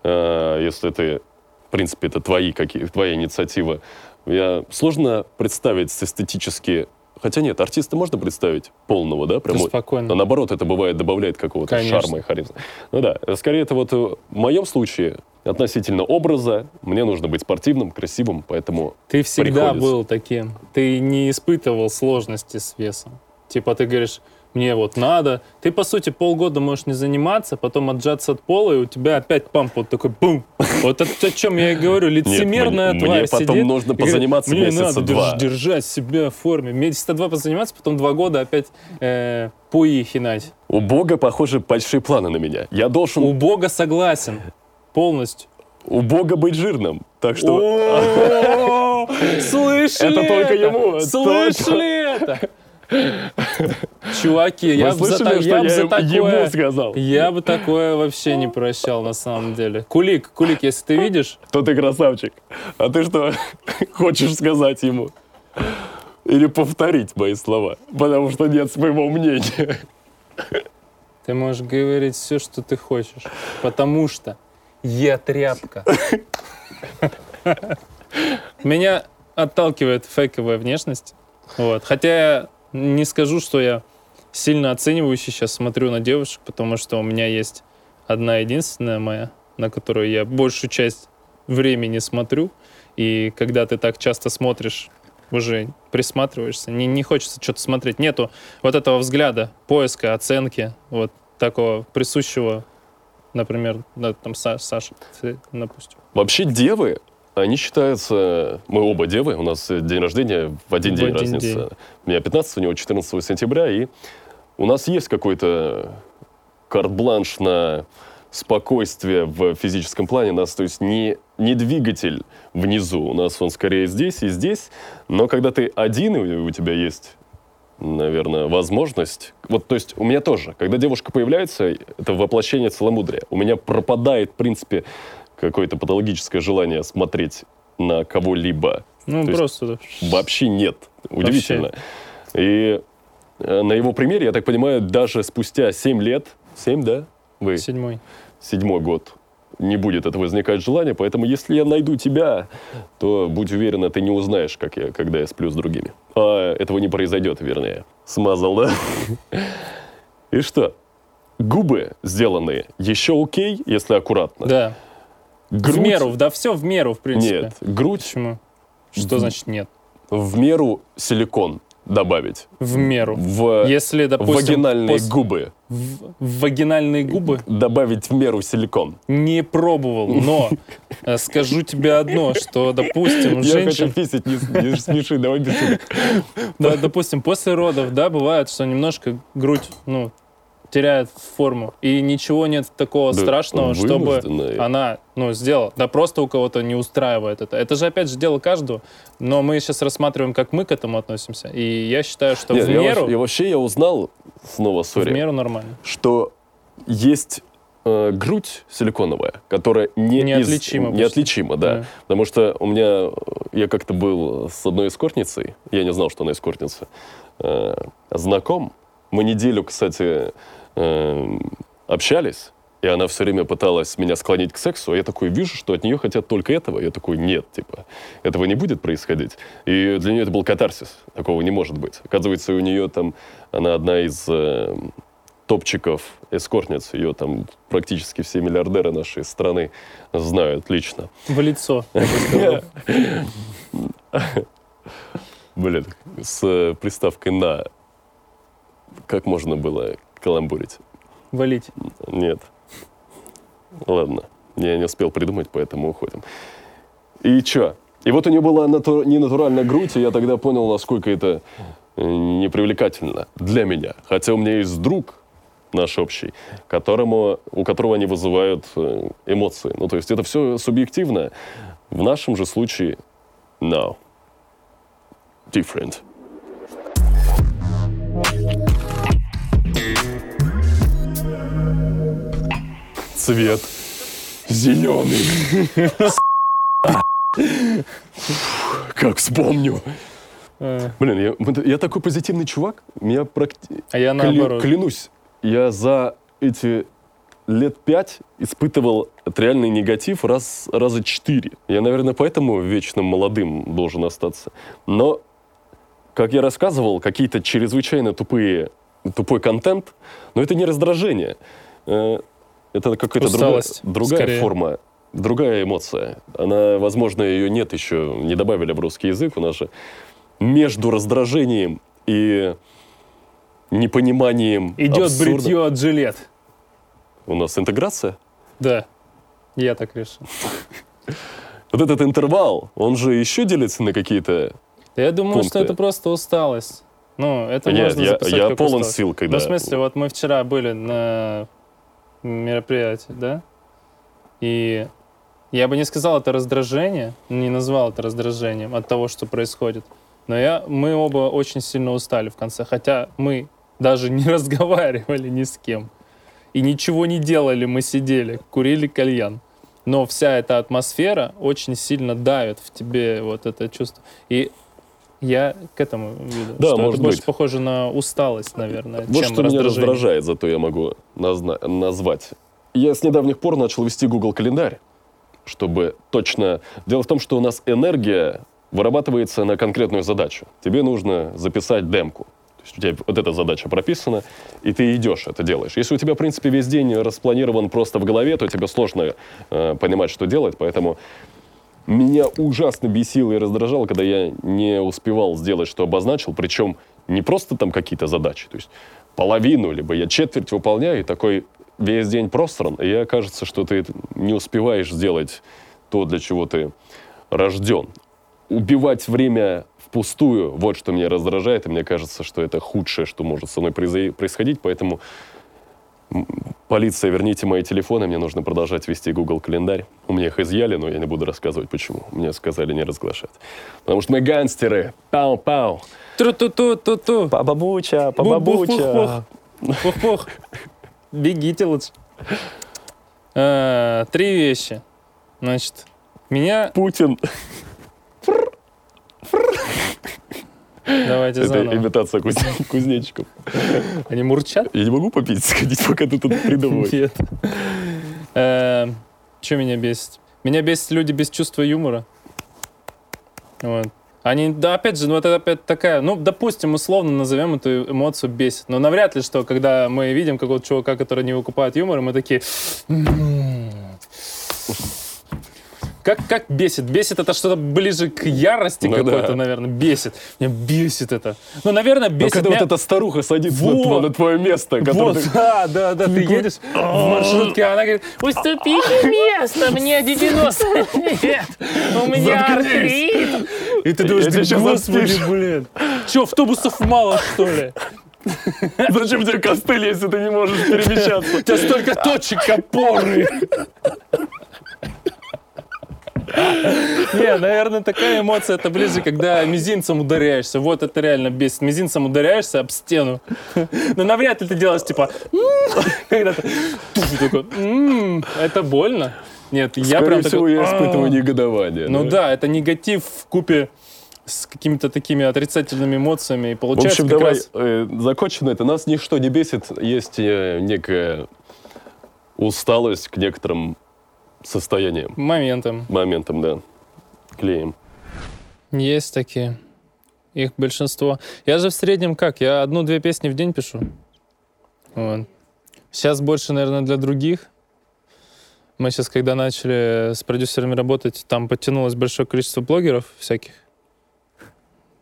Э, Если ты, в принципе, это твои какие, твоя инициатива. Я сложно представить эстетически... Хотя нет, артиста можно представить полного, да? Прям Ты вот. спокойно. А наоборот, это бывает, добавляет какого-то Конечно. шарма и харизмы. Ну да, скорее это вот э, в моем случае относительно образа мне нужно быть спортивным, красивым, поэтому Ты всегда приходится. был таким. Ты не испытывал сложности с весом. Типа ты говоришь, мне вот надо. Ты, по сути, полгода можешь не заниматься, потом отжаться от пола, и у тебя опять памп вот такой бум. Вот это о чем я и говорю. Лицемерная мне- тварь мне потом сидит нужно и говорит, позаниматься мне месяца надо два». держ- держать себя в форме. Месяца два позаниматься, потом два года опять э, пуи хинать. у Бога, похоже, большие планы на меня. Я должен У Бога согласен. Полностью. у Бога быть жирным. Так что Слышали Это только ему, Слышали это? Чуваки, я бы за, такое... сказал? Я бы такое вообще не прощал, на самом деле. Кулик, Кулик, если ты видишь, То ты красавчик. А ты что хочешь сказать ему? Или повторить мои слова? Потому что нет своего мнения. ты можешь говорить все, что ты хочешь. Потому что я тряпка. Меня отталкивает фейковая внешность. Вот. Хотя я не скажу, что я сильно оценивающий сейчас смотрю на девушек, потому что у меня есть одна единственная моя, на которую я большую часть времени смотрю. И когда ты так часто смотришь, уже присматриваешься, не, не хочется что-то смотреть. Нету вот этого взгляда, поиска, оценки, вот такого присущего, например, да, там Са- Саша, допустим. Вообще девы, они считаются... Мы оба девы, у нас день рождения в один В день один разница. день. У меня 15, у него 14 сентября, и у нас есть какой-то карт-бланш на спокойствие в физическом плане. У нас, то есть, не, не двигатель внизу. У нас он скорее здесь и здесь. Но когда ты один, и у тебя есть наверное, возможность. Вот, то есть у меня тоже, когда девушка появляется, это воплощение целомудрия. У меня пропадает, в принципе, какое-то патологическое желание смотреть на кого-либо Ну, То есть просто... Вообще нет. Удивительно. И э, на его примере, я так понимаю, даже спустя 7 лет, 7, да? Вы? Седьмой. седьмой год не будет это возникать желание, поэтому если я найду тебя, то будь уверена, ты не узнаешь, как я, когда я сплю с другими. А этого не произойдет, вернее. Смазал, да? И что? Губы сделанные еще окей, если аккуратно. Да. Грудь... В меру, да все в меру, в принципе. Нет, грудь Почему? Что В- значит нет? в меру силикон добавить. В меру. В Если, допустим, вагинальные пос- губы в, в вагинальные губы добавить в меру силикон. не пробовал, но э, скажу тебе одно, что, допустим, Я женщин, хочу писать, не, не смеши, давай без да, допустим, после родов, да, бывает, что немножко грудь, ну, теряет форму, и ничего нет такого Да, страшного, чтобы она, ну, сделала. Да просто у кого-то не устраивает это. Это же, опять же, дело каждого, но мы сейчас рассматриваем, как мы к этому относимся, и я считаю, что Нет, в меру, я вообще я узнал, снова, в сори, меру нормально. что есть э, грудь силиконовая, которая не из- Неотличима почти. неотличима, да. Да. Потому что у меня, э, я как-то был с одной эскортницей, я не знал, что она эскортница, э, знаком. Мы неделю, кстати, э, общались, и она все время пыталась меня склонить к сексу, а я такой вижу, что от нее хотят только этого. Я такой, нет, типа, этого не будет происходить. И для нее это был катарсис, такого не может быть. Оказывается, у нее там, она одна из э, топчиков эскортниц, ее там практически все миллиардеры нашей страны знают лично. В лицо. Блин, с э, приставкой «на» как можно было каламбурить? Валить. Нет. Ладно, я не успел придумать, поэтому уходим. И чё? И вот у нее была нату- ненатуральная грудь, и я тогда понял, насколько это э, непривлекательно для меня. Хотя у меня есть друг наш общий, которому, у которого они вызывают э, эмоции. Ну, то есть это все субъективно. В нашем же случае no. Different. Цвет зеленый. Как вспомню. Э, Блин, я, я такой позитивный чувак. Меня практи- А я наоборот. клянусь, я за эти лет пять испытывал реальный негатив раз, раза четыре. Я, наверное, поэтому вечно молодым должен остаться. Но, как я рассказывал, какие-то чрезвычайно тупые, тупой контент, но это не раздражение. Это какая-то другая, другая скорее. форма, другая эмоция. Она, возможно, ее нет еще, не добавили в русский язык. У нас же между раздражением и непониманием Идет абсурда. бритье от жилет. У нас интеграция. Да, я так решил. Вот этот интервал, он же еще делится на какие-то... Я думаю, Пункты. что это просто усталость. Ну, это Нет, можно я, записать я полон усталость. сил, когда... Ну, в смысле, вот мы вчера были на мероприятии, да? И я бы не сказал это раздражение, не назвал это раздражением от того, что происходит. Но я, мы оба очень сильно устали в конце, хотя мы даже не разговаривали ни с кем. И ничего не делали, мы сидели, курили кальян. Но вся эта атмосфера очень сильно давит в тебе вот это чувство. И я к этому веду. Да, что может это больше быть. похоже на усталость, наверное, Вот чем что меня раздражение. раздражает, зато я могу назна- назвать. Я с недавних пор начал вести Google календарь, чтобы точно... Дело в том, что у нас энергия вырабатывается на конкретную задачу. Тебе нужно записать демку. То есть у тебя вот эта задача прописана, и ты идешь это делаешь. Если у тебя, в принципе, весь день распланирован просто в голове, то тебе сложно э, понимать, что делать, поэтому меня ужасно бесило и раздражало, когда я не успевал сделать, что обозначил, причем не просто там какие-то задачи, то есть половину, либо я четверть выполняю, и такой весь день просран, и я кажется, что ты не успеваешь сделать то, для чего ты рожден. Убивать время впустую, вот что меня раздражает, и мне кажется, что это худшее, что может со мной происходить, поэтому полиция, верните мои телефоны, мне нужно продолжать вести Google календарь. У меня их изъяли, но я не буду рассказывать, почему. Мне сказали не разглашать. Потому что мы гангстеры. Пау-пау. Тру-ту-ту-ту-ту. Пабабуча. Пух-пух. Бегите лучше. Э, Три вещи. Значит, меня... Путин. Давайте Это заново. имитация куз- кузнечиков. Они мурчат? Я не могу попить, сходить, пока ты тут придумываешь. Нет. Что меня бесит? Меня бесит люди без чувства юмора. Вот. Они, да, опять же, ну это опять такая, ну, допустим, условно назовем эту эмоцию бесит. Но навряд ли, что когда мы видим какого-то чувака, который не выкупает юмор, мы такие... Как, как бесит? Бесит это что-то ближе к ярости Ну какой-то, да. наверное. Бесит. Меня бесит это. Ну, наверное, Но бесит. когда меня- вот эта старуха садится на Вот. тво- на твое место, Вот, ты- да, да, да, ты едешь в маршрутке, а она говорит, уступите место, мне 90 лет, у меня артрит. И ты думаешь, да господи, блин, что, автобусов мало, что ли? Зачем тебе костыль, если ты не можешь перемещаться? У тебя столько точек опоры. Не, наверное, такая эмоция, это ближе, когда мизинцем ударяешься. Вот это реально бесит. Мизинцем ударяешься об стену. Но навряд ли ты делаешь, типа, когда это больно. Нет, я прям всего, такой, я испытываю негодование. Ну да, это негатив в купе с какими-то такими отрицательными эмоциями. И В получается общем, как давай, раз... э, закончено это. Нас ничто не бесит. Есть э, некая усталость к некоторым состояниям, Моментом. моментам, да. Клеим. Есть такие. Их большинство. Я же в среднем как? Я одну-две песни в день пишу. Вот. Сейчас больше, наверное, для других. Мы сейчас, когда начали с продюсерами работать, там подтянулось большое количество блогеров всяких.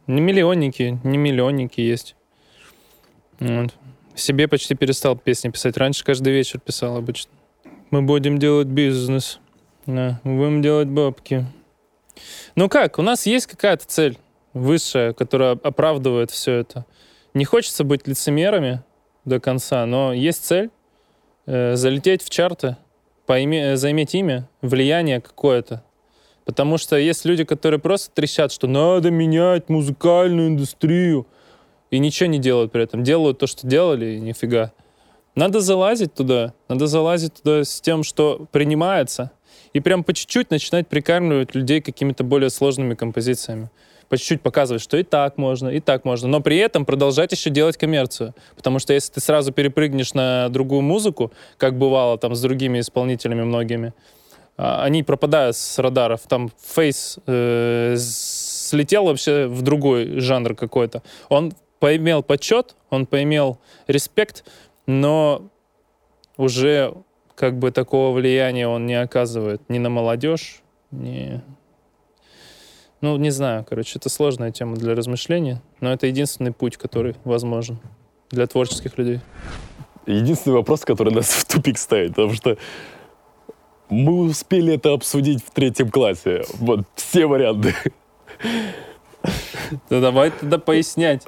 Не миллионники, не миллионники есть. Вот. Себе почти перестал песни писать. Раньше каждый вечер писал обычно. Мы будем делать бизнес. Да, мы будем делать бабки. Ну как, у нас есть какая-то цель высшая, которая оправдывает все это. Не хочется быть лицемерами до конца, но есть цель э, залететь в чарты, поиме- э, заиметь имя, влияние какое-то. Потому что есть люди, которые просто трещат, что надо менять музыкальную индустрию, и ничего не делают при этом. Делают то, что делали, и нифига. Надо залазить туда, надо залазить туда с тем, что принимается, и прям по чуть-чуть начинать прикармливать людей какими-то более сложными композициями. По чуть-чуть показывать, что и так можно, и так можно, но при этом продолжать еще делать коммерцию. Потому что если ты сразу перепрыгнешь на другую музыку, как бывало там с другими исполнителями многими, а, они пропадают с радаров. Там Фейс э, слетел вообще в другой жанр какой-то. Он поимел почет, он поимел респект, но уже как бы такого влияния он не оказывает ни на молодежь, ни... Ну, не знаю, короче, это сложная тема для размышления, но это единственный путь, который возможен для творческих людей. Единственный вопрос, который нас в тупик ставит, потому что мы успели это обсудить в третьем классе. Вот все варианты. Да давай тогда пояснять.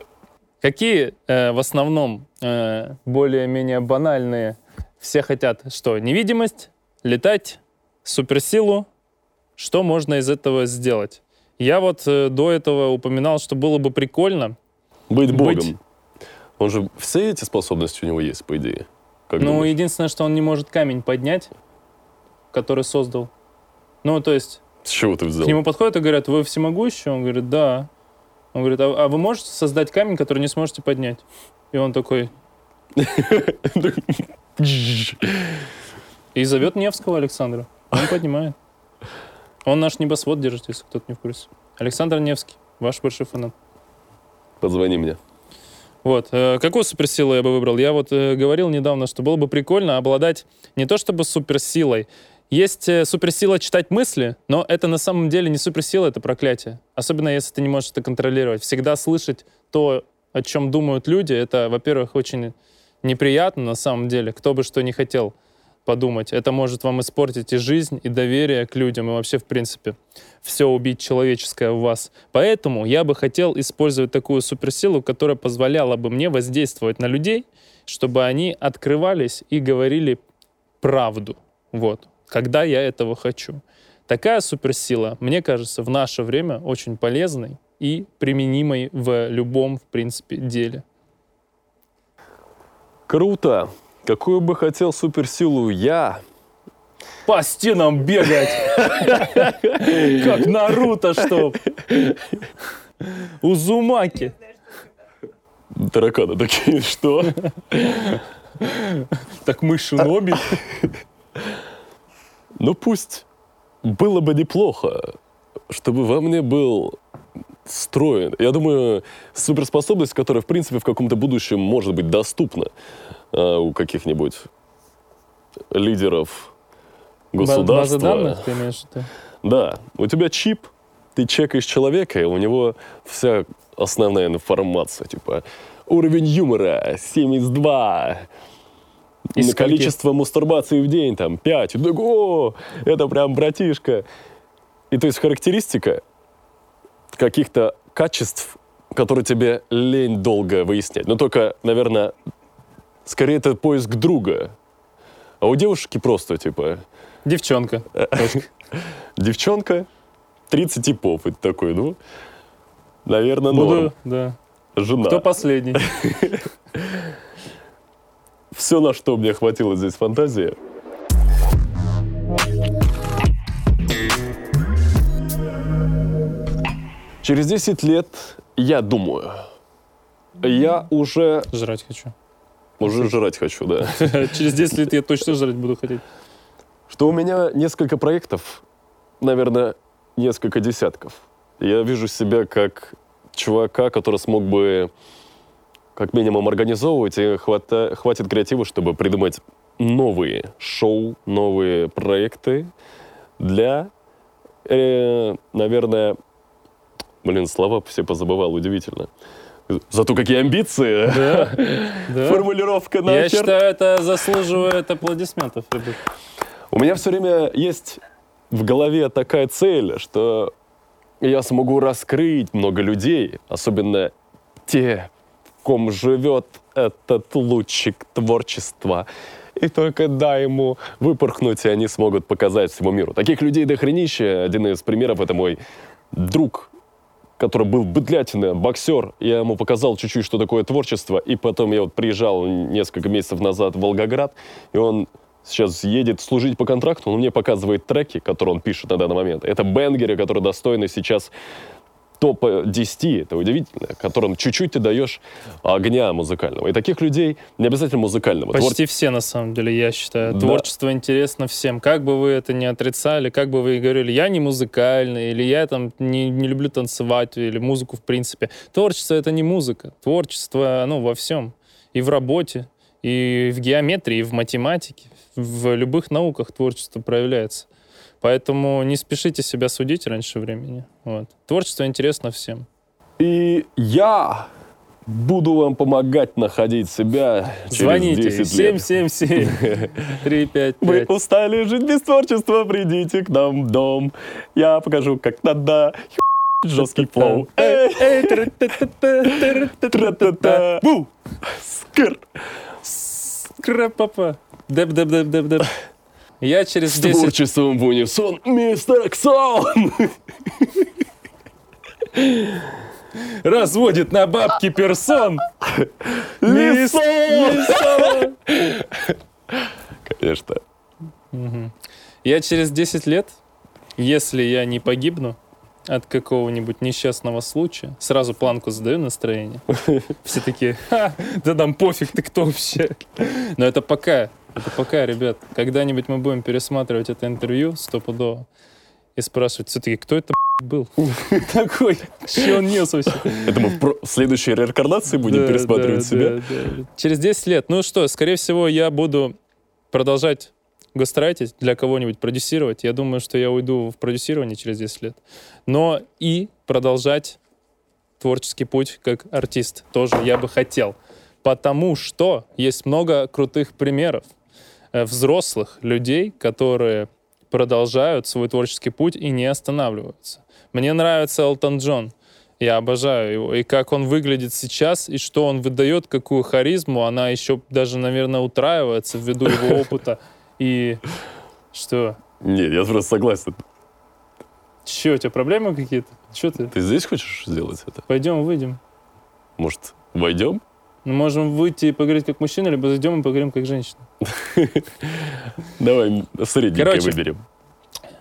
Какие э, в основном э, более-менее банальные все хотят? Что, невидимость, летать, суперсилу? Что можно из этого сделать? Я вот э, до этого упоминал, что было бы прикольно. Быть Быть. богом. Он же все эти способности у него есть, по идее. Как ну, думаешь? единственное, что он не может камень поднять, который создал. Ну, то есть, С чего ты взял? к нему подходят и говорят, вы всемогущий? Он говорит, да. Он говорит, а, а вы можете создать камень, который не сможете поднять? И он такой, И зовет Невского Александра. Он поднимает. Он наш небосвод держит, если кто-то не в курсе. Александр Невский, ваш большой фанат. Позвони мне. Вот. э, Какую суперсилу я бы выбрал? Я вот э, говорил недавно, что было бы прикольно обладать не то чтобы суперсилой. Есть э, суперсила читать мысли, но это на самом деле не суперсила, это проклятие. Особенно если ты не можешь это контролировать. Всегда слышать то, о чем думают люди, это, во-первых, очень неприятно на самом деле. Кто бы что ни хотел подумать. Это может вам испортить и жизнь, и доверие к людям, и вообще, в принципе, все убить человеческое в вас. Поэтому я бы хотел использовать такую суперсилу, которая позволяла бы мне воздействовать на людей, чтобы они открывались и говорили правду. Вот. Когда я этого хочу. Такая суперсила, мне кажется, в наше время очень полезной и применимой в любом, в принципе, деле. Круто. Какую бы хотел суперсилу я? По стенам бегать! Как Наруто, что? Узумаки. Тараканы такие, что? Так мы шиноби. Ну пусть было бы неплохо, чтобы во мне был строен. Я думаю, суперспособность, которая, в принципе, в каком-то будущем может быть доступна э, у каких-нибудь лидеров государства. База данных, ты имеешь в виду? Да, у тебя чип, ты чекаешь человека, и у него вся основная информация, типа уровень юмора 72, Из на скольки? количество мастурбаций в день, там, 5. И ты такой, о, это прям братишка. И то есть характеристика каких-то качеств, которые тебе лень долго выяснять. Но только, наверное, скорее это поиск друга. А у девушки просто, типа, Девчонка. Девчонка, 30 типов. И ты такой, ну, наверное, норм. Буду, да. Жена. Кто последний? Все, на что мне хватило здесь фантазии. Через 10 лет, я думаю, я уже, Жрать хочу. уже жрать хочу, да. Через 10 лет я точно жрать буду хотеть. Что у меня несколько проектов, наверное, несколько десятков. Я вижу себя как чувака, который смог бы как минимум организовывать, и хвата- хватит креатива, чтобы придумать новые шоу, новые проекты для, э, наверное, блин, слова все позабывал, удивительно. Зато какие амбиции! Да, да. Формулировка Я нахер. считаю, это заслуживает аплодисментов, ребят. У меня все время есть в голове такая цель, что я смогу раскрыть много людей, особенно те, ком живет этот лучик творчества. И только дай ему выпорхнуть, и они смогут показать всему миру. Таких людей дохренища. Один из примеров — это мой друг, который был быдлятина, боксер. Я ему показал чуть-чуть, что такое творчество. И потом я вот приезжал несколько месяцев назад в Волгоград, и он сейчас едет служить по контракту, он мне показывает треки, которые он пишет на данный момент. Это бенгеры, которые достойны сейчас топа 10, это удивительно, которым чуть-чуть ты даешь огня музыкального. И таких людей не обязательно музыкального. Почти все, на самом деле, я считаю. Да. Творчество интересно всем. Как бы вы это ни отрицали, как бы вы и говорили, я не музыкальный, или я там не, не люблю танцевать, или музыку в принципе. Творчество — это не музыка. Творчество, ну, во всем. И в работе, и в геометрии, и в математике. В любых науках творчество проявляется. Поэтому не спешите себя судить раньше времени. Вот. Творчество интересно всем. И я буду вам помогать находить себя через Звоните 10 лет. 777 355. Вы устали жить без творчества, придите к нам в дом. Я покажу, как надо. Жесткий флоу. Эй, Эй, тра-та-та-та, тра-та-та-та. тра-та-та. Бу! Скр. Скра-папа. Я через С 10... творчеством в унисон, мистер Ксон. Разводит на бабки персон. Лисон. Конечно. Я через 10 лет, если я не погибну от какого-нибудь несчастного случая, сразу планку задаю настроение. Все такие, «Ха, да нам пофиг, ты кто вообще? Но это пока, это пока, ребят. Когда-нибудь мы будем пересматривать это интервью стопудово и спрашивать все-таки, кто это был такой, что он нес вообще? Это мы в следующей реинкарнации будем пересматривать себя. Через 10 лет. Ну что, скорее всего, я буду продолжать гастрайтить, для кого-нибудь продюсировать. Я думаю, что я уйду в продюсирование через 10 лет. Но и продолжать творческий путь как артист тоже я бы хотел. Потому что есть много крутых примеров взрослых людей, которые продолжают свой творческий путь и не останавливаются. Мне нравится Элтон Джон. Я обожаю его. И как он выглядит сейчас, и что он выдает, какую харизму, она еще даже, наверное, утраивается ввиду его опыта. И что? Нет, я просто согласен. Че, у тебя проблемы какие-то? Че ты? Ты здесь хочешь сделать это? Пойдем, выйдем. Может, войдем? Мы можем выйти и поговорить как мужчина, либо зайдем и поговорим как женщина. Давай средненькое выберем.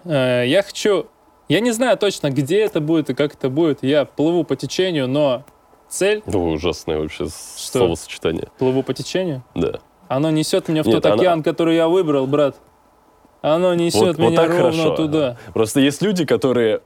Э, Я хочу Я не знаю точно, где это будет и как это будет. Я плыву по течению, но цель, Ну, ужасное вообще Что? словосочетание. плыву по течению, Да. оно несет меня в Нет, тот она- океан, который я выбрал, брат. Оно несет Вот, вот меня так ровно хорошо. туда. Просто есть люди, которые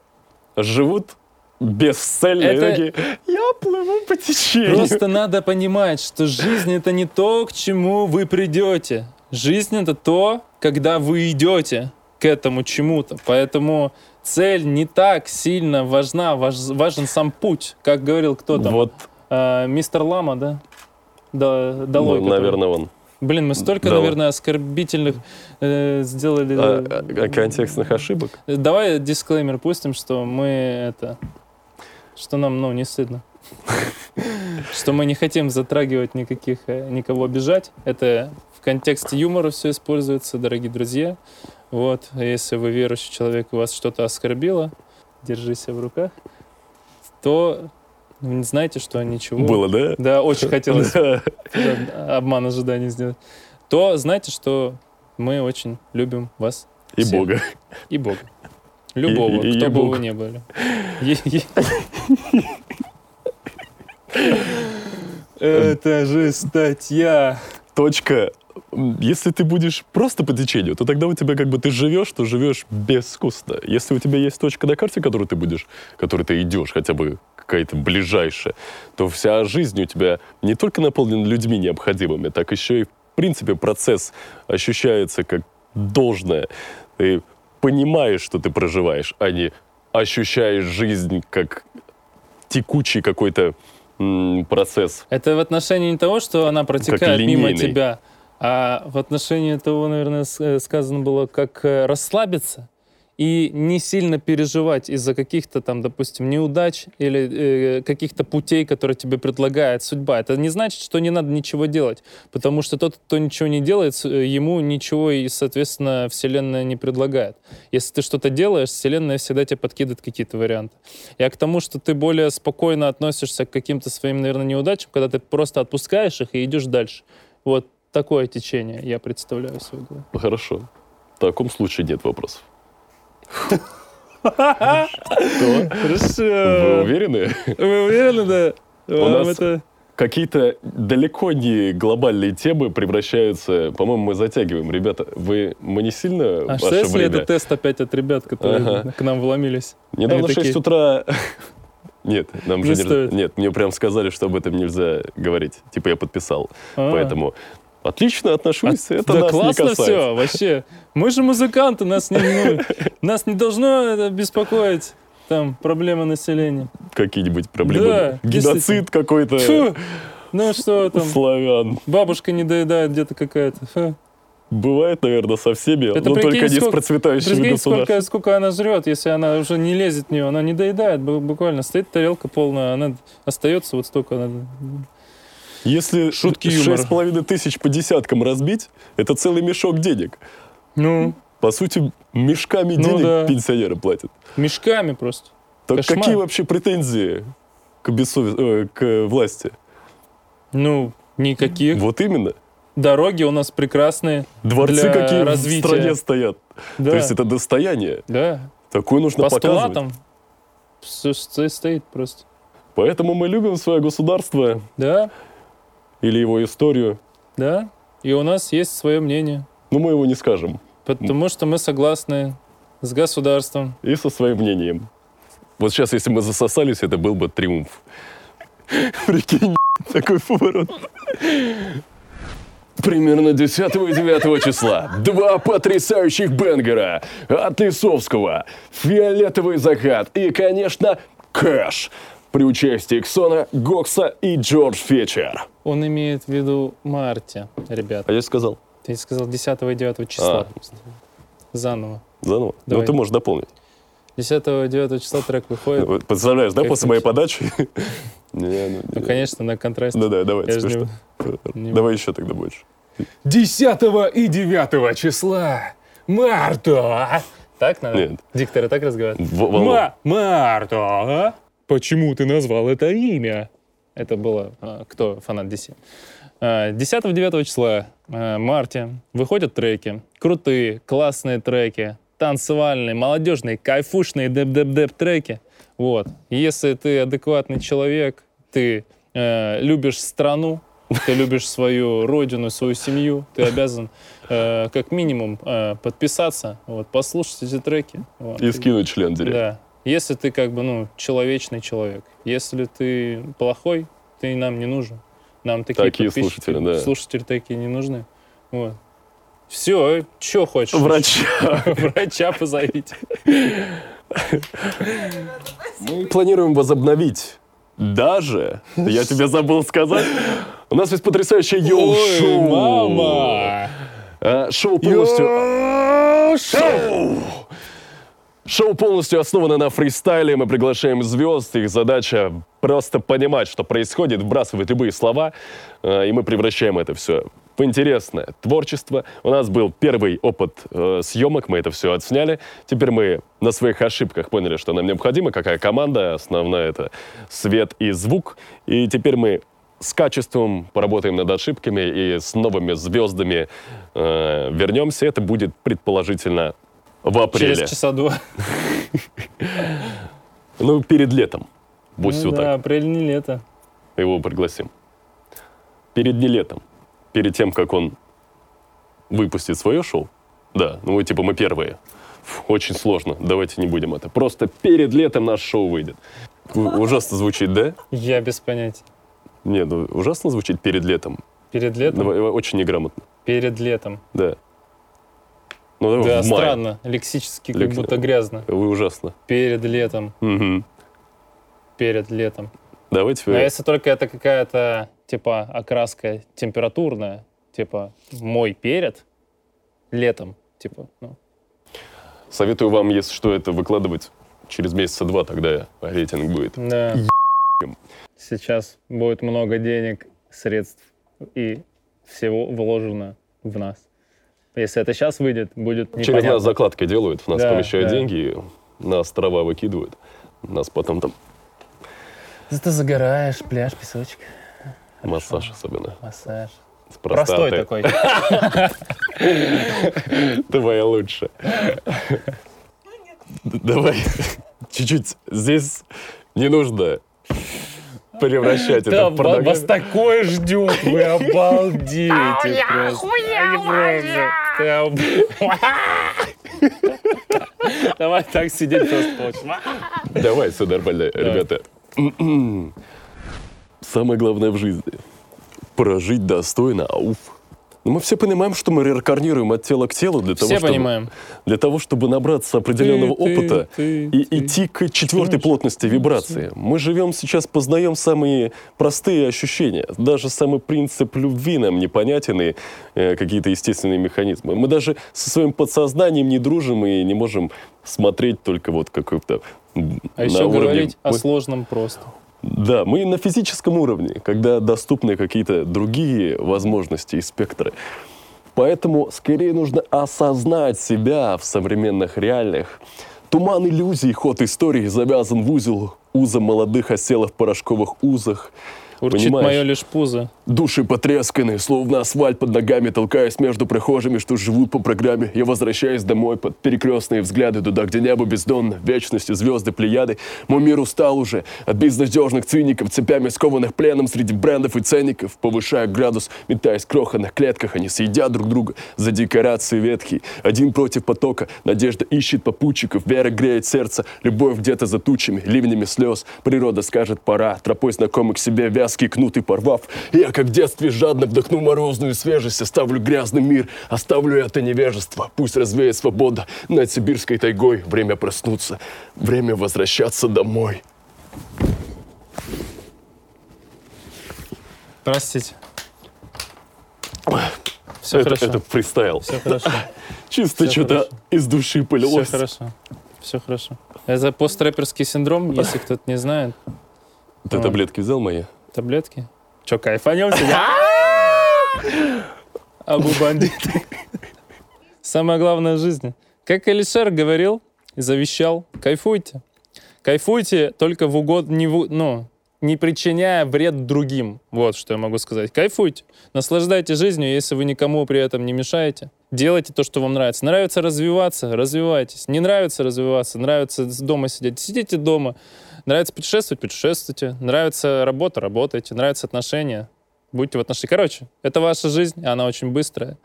живут бесцельно. и Это- такие, я плыву по течению. Просто надо понимать, что жизнь это не то, к чему вы придете. Жизнь это то, когда вы идете к этому чему-то. Поэтому цель не так сильно важна, важ- важен сам путь, как говорил кто там. Вот, А, мистер Лама, да? Да, долой, ну, который- наверное, он. Блин, мы столько, Да. наверное, оскорбительных э, сделали. А, а контекстных ошибок. Давай дисклеймер пустим, что мы это, что нам, ну, не стыдно, что мы не хотим затрагивать никаких, э, никого обижать. Это в контексте юмора все используется, дорогие друзья. Вот, если вы верующий человек, и вас что-то оскорбило, держи себя в руках, то м, знайте, что ничего. Было, да? Да, очень хотелось да, обман ожиданий сделать. То знайте, что мы очень любим вас И Всех. Бога. и Бога. Любого, И- кто бы Бога. вы ни были. Это же статья. Точка. Если ты будешь просто по течению, то тогда у тебя как бы ты живешь, то живешь безвкусно. Если у тебя есть точка на карте, которую ты будешь, которой ты идешь, хотя бы какая-то ближайшая, то вся жизнь у тебя не только наполнена людьми необходимыми, так еще и в принципе процесс ощущается как должное. Ты понимаешь, что ты проживаешь, а не ощущаешь жизнь как текучий какой-то процесс. Это в отношении не того, что она протекает мимо тебя, а в отношении того, наверное, э, сказано было, как э, расслабиться и не сильно переживать из-за каких-то там, допустим, неудач или э, каких-то путей, которые тебе предлагает судьба. Это не значит, что не надо ничего делать, потому что тот, кто ничего не делает, э, ему ничего и, соответственно, Вселенная не предлагает. Если ты что-то делаешь, Вселенная всегда тебе подкидывает какие-то варианты. Я к тому, что ты более спокойно относишься к каким-то своим, наверное, неудачам, когда ты просто отпускаешь их и идешь дальше. Вот такое течение я представляю голове. Хорошо. В таком случае нет вопросов. Вы Хорошо. уверены? Вы уверены, да? Вам нас-. Какие-то далеко не глобальные темы превращаются... По-моему, мы затягиваем. Ребята, вы, мы не сильно А что если время... это тест опять от ребят, которые Ага. к нам вломились? Недавно в 6 такие, утра... Нет, нам Не же стоит. Нет, мне прям сказали, что об этом нельзя говорить. Типа я подписал. «А, Поэтому отлично отношусь, а, это да нас не классно касается. все, вообще. Мы же музыканты, нас не, ну, нас не должно беспокоить. Там проблема населения. Какие-нибудь проблемы. Да. Геноцид какой-то Фу, ну что там, славян. бабушка не доедает где-то какая-то. Фу. Бывает, наверное, со всеми, Это но только не с сколько- процветающими Прикинь, государствами. сколько, сколько она жрет, если она уже не лезет в нее, она не доедает, бу- буквально стоит тарелка полная, она остается вот столько. Она... Если Шутки шесть с половиной тысяч по десяткам разбить, это целый мешок денег. Ну, По сути, мешками Ну денег да. пенсионеры платят. мешками просто. Так Кошмар. какие вообще претензии к, бессове- э, к власти? Ну, никаких. Вот именно. Дороги у нас прекрасные. Дворцы Для какие развития. в стране стоят. Да, То есть это достояние. да. Такое нужно показывать. Постулатом всё сто- стоит просто. Поэтому мы любим свое государство Да, или его историю. да. И у нас есть свое мнение. Но мы его не скажем. Потому что мы согласны с государством. И со своим мнением. Вот сейчас, если мы засосались, это был бы триумф. Прикинь, такой поворот. Примерно 10 и 9 числа два потрясающих бенгера от Лисовского, «Фиолетовый закат» и, конечно, «Кэш» при участии Ксона, Гокса и Джордж Фетчер. Он имеет в виду марте, ребят. А я сказал. Ты сказал 10 и 9 числа. А. Заново. Заново? Давай. Ну, ты можешь дополнить. 10 и 9 числа трек выходит. Представляешь, да, после моей подачи? Ну, Ну, не. конечно, на контрасте. Ну да, давай, смешно. Давай еще тогда больше. 10 и 9 числа марта. Так надо? Нет. Дикторы так разговаривают? Марта? Почему ты назвал это имя? Это было, а, кто фанат DC. 10-9 числа, а, марте, выходят треки. Крутые, классные треки. танцевальные, молодежные, кайфушные деп-деп-деп треки. Вот. Если ты адекватный человек, ты э, любишь страну, ты любишь свою родину, свою семью, ты обязан э, как минимум э, подписаться, вот, послушать эти треки. Вот. И скинуть член деревья. Да. Если ты как бы, ну, человечный человек. Если ты плохой, ты нам не нужен. Нам такие, Такие слушатели, да. слушатели такие не нужны. Вот. Все, что хочешь. Врача. Врача позовите. Мы планируем возобновить. Даже, я тебе забыл сказать, у нас есть потрясающее йоу-шоу. Мама! А, Шоу полностью... Шоу! Шоу полностью основано на фристайле. Мы приглашаем звезд. Их задача просто понимать, что происходит, вбрасывать любые слова, э, и мы превращаем это все в интересное творчество. У нас был первый опыт э, съемок, мы это все отсняли. Теперь мы на своих ошибках поняли, что нам необходимо, какая команда. Основная это свет и звук. И теперь мы с качеством поработаем над ошибками и с новыми звездами э, вернемся. Это будет предположительно в апреле. Через часа два. Ну, перед летом. Пусть Ну вот да, так. апрель не лето. Его пригласим. Перед не летом. Перед тем, как он выпустит свое шоу. Да, ну мы типа мы первые. Фу, очень сложно. Давайте не будем это. Просто перед летом наше шоу выйдет. Ужасно звучит, да? Я без понятия. Не, ну ужасно звучит перед летом. Перед летом? Давай, Очень неграмотно. Перед летом. Да. Ну, Да, странно. Лексически как Лекс- будто грязно. Вы ужасно. Перед летом. Мгм. Перед летом. Давайте вы- если только это какая-то, типа, окраска температурная, типа, мой перед летом, типа, ну, Советую вам, если что, это выкладывать через месяца два, тогда рейтинг будет. да. Сейчас будет много денег, средств и всего вложено в нас. Если это сейчас выйдет, будет Через непонятно. нас закладкой делают, в нас Да, помещают да. деньги, на острова выкидывают. Нас потом там Зато загораешь, пляж, песочек, массаж особенно. массаж. С Простой такой. Твоя лучше. Д- Давай чуть-чуть. Здесь не нужно превращать это в порнографию. вас такое ждет, вы обалдеете об- Давай так сидеть просто получится. Давай, все нормально, ребята. Самое главное в жизни — прожить достойно, ауф. Но мы все понимаем, что мы реинкарнируем от тела к телу для того, Все чтобы, понимаем. для того, чтобы набраться определенного Ты, ты, опыта ты, и ты. идти к четвертой плотности вибрации. Мы живем сейчас, познаем самые простые ощущения. Даже самый принцип любви нам непонятен и э, какие-то естественные механизмы. Мы даже со своим подсознанием не дружим и не можем смотреть только вот какой-то А на еще уровне говорить о мы- сложном просто. Да, мы на физическом уровне, когда доступны какие-то другие возможности и спектры. Поэтому скорее нужно осознать себя в современных реалиях. Туман иллюзий, ход истории завязан в узел, узом молодых осела в порошковых узах. Урчит Понимаешь? мое лишь пузо. Души потресканы, словно асфальт под ногами, толкаясь между прохожими, что живут по программе. Я возвращаюсь домой под перекрестные взгляды, туда, где небо бездонно, вечности, звезды, плеяды. Мой мир устал уже от безнадежных циников, цепями скованных пленом среди брендов и ценников. Повышая градус, метаясь в крохотных клетках, они съедят друг друга за декорации ветхие. Один против потока, надежда ищет попутчиков, вера греет сердце, любовь где-то за тучами, ливнями слез. Природа скажет пора, тропой знакомый к себе вязкий кнут и порвав. Я, как в детстве, жадно вдохну морозную свежесть, оставлю грязный мир, оставлю это невежество. Пусть развеет свобода над сибирской тайгой. Время проснуться, время возвращаться домой. Простите. Все это, хорошо. это фристайл. Все хорошо. Чисто что-то из души Все полилось. хорошо. Все хорошо. Это пострэперский синдром, если кто-то не знает. Ты таблетки взял мои? Таблетки. Че, кайфанем сегодня? Абу бандиты. Самое главное в жизни. Как Алишер говорил и завещал, кайфуйте. Кайфуйте только в угод... Не, в, ну, не причиняя вред другим. Вот что я могу сказать. Кайфуйте. Наслаждайтесь жизнью, если вы никому при этом не мешаете. Делайте то, что вам нравится. Нравится развиваться, развивайтесь. Не нравится развиваться, нравится дома сидеть, сидите дома. Нравится путешествовать, путешествуйте. Нравится работа, работайте. Нравятся отношения, будьте в отношениях. Короче, это ваша жизнь, она очень быстрая.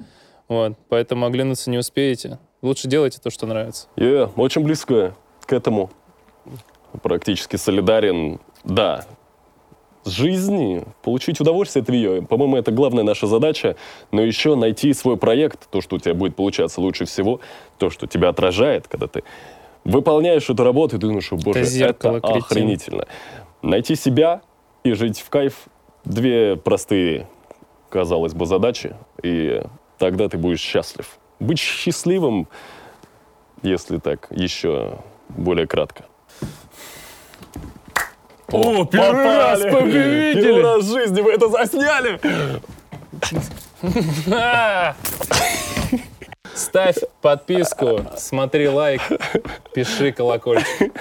Вот, поэтому оглянуться не успеете. Лучше делайте то, что нравится. Я очень близко к этому. Практически солидарен. Да, с жизни, получить удовольствие от нее. По-моему, это главная наша задача. Но еще найти свой проект, то, что у тебя будет получаться лучше всего, то, что тебя отражает, когда ты выполняешь эту работу, и ты думаешь, «О, боже, это, зеркало, кретин». охренительно. Найти себя и жить в кайф — две простые, казалось бы, задачи, и тогда ты будешь счастлив. Быть счастливым, если так еще более кратко. О, первый раз Первый победители! раз в жизни вы это засняли! Ставь подписку, смотри лайк, пиши колокольчик.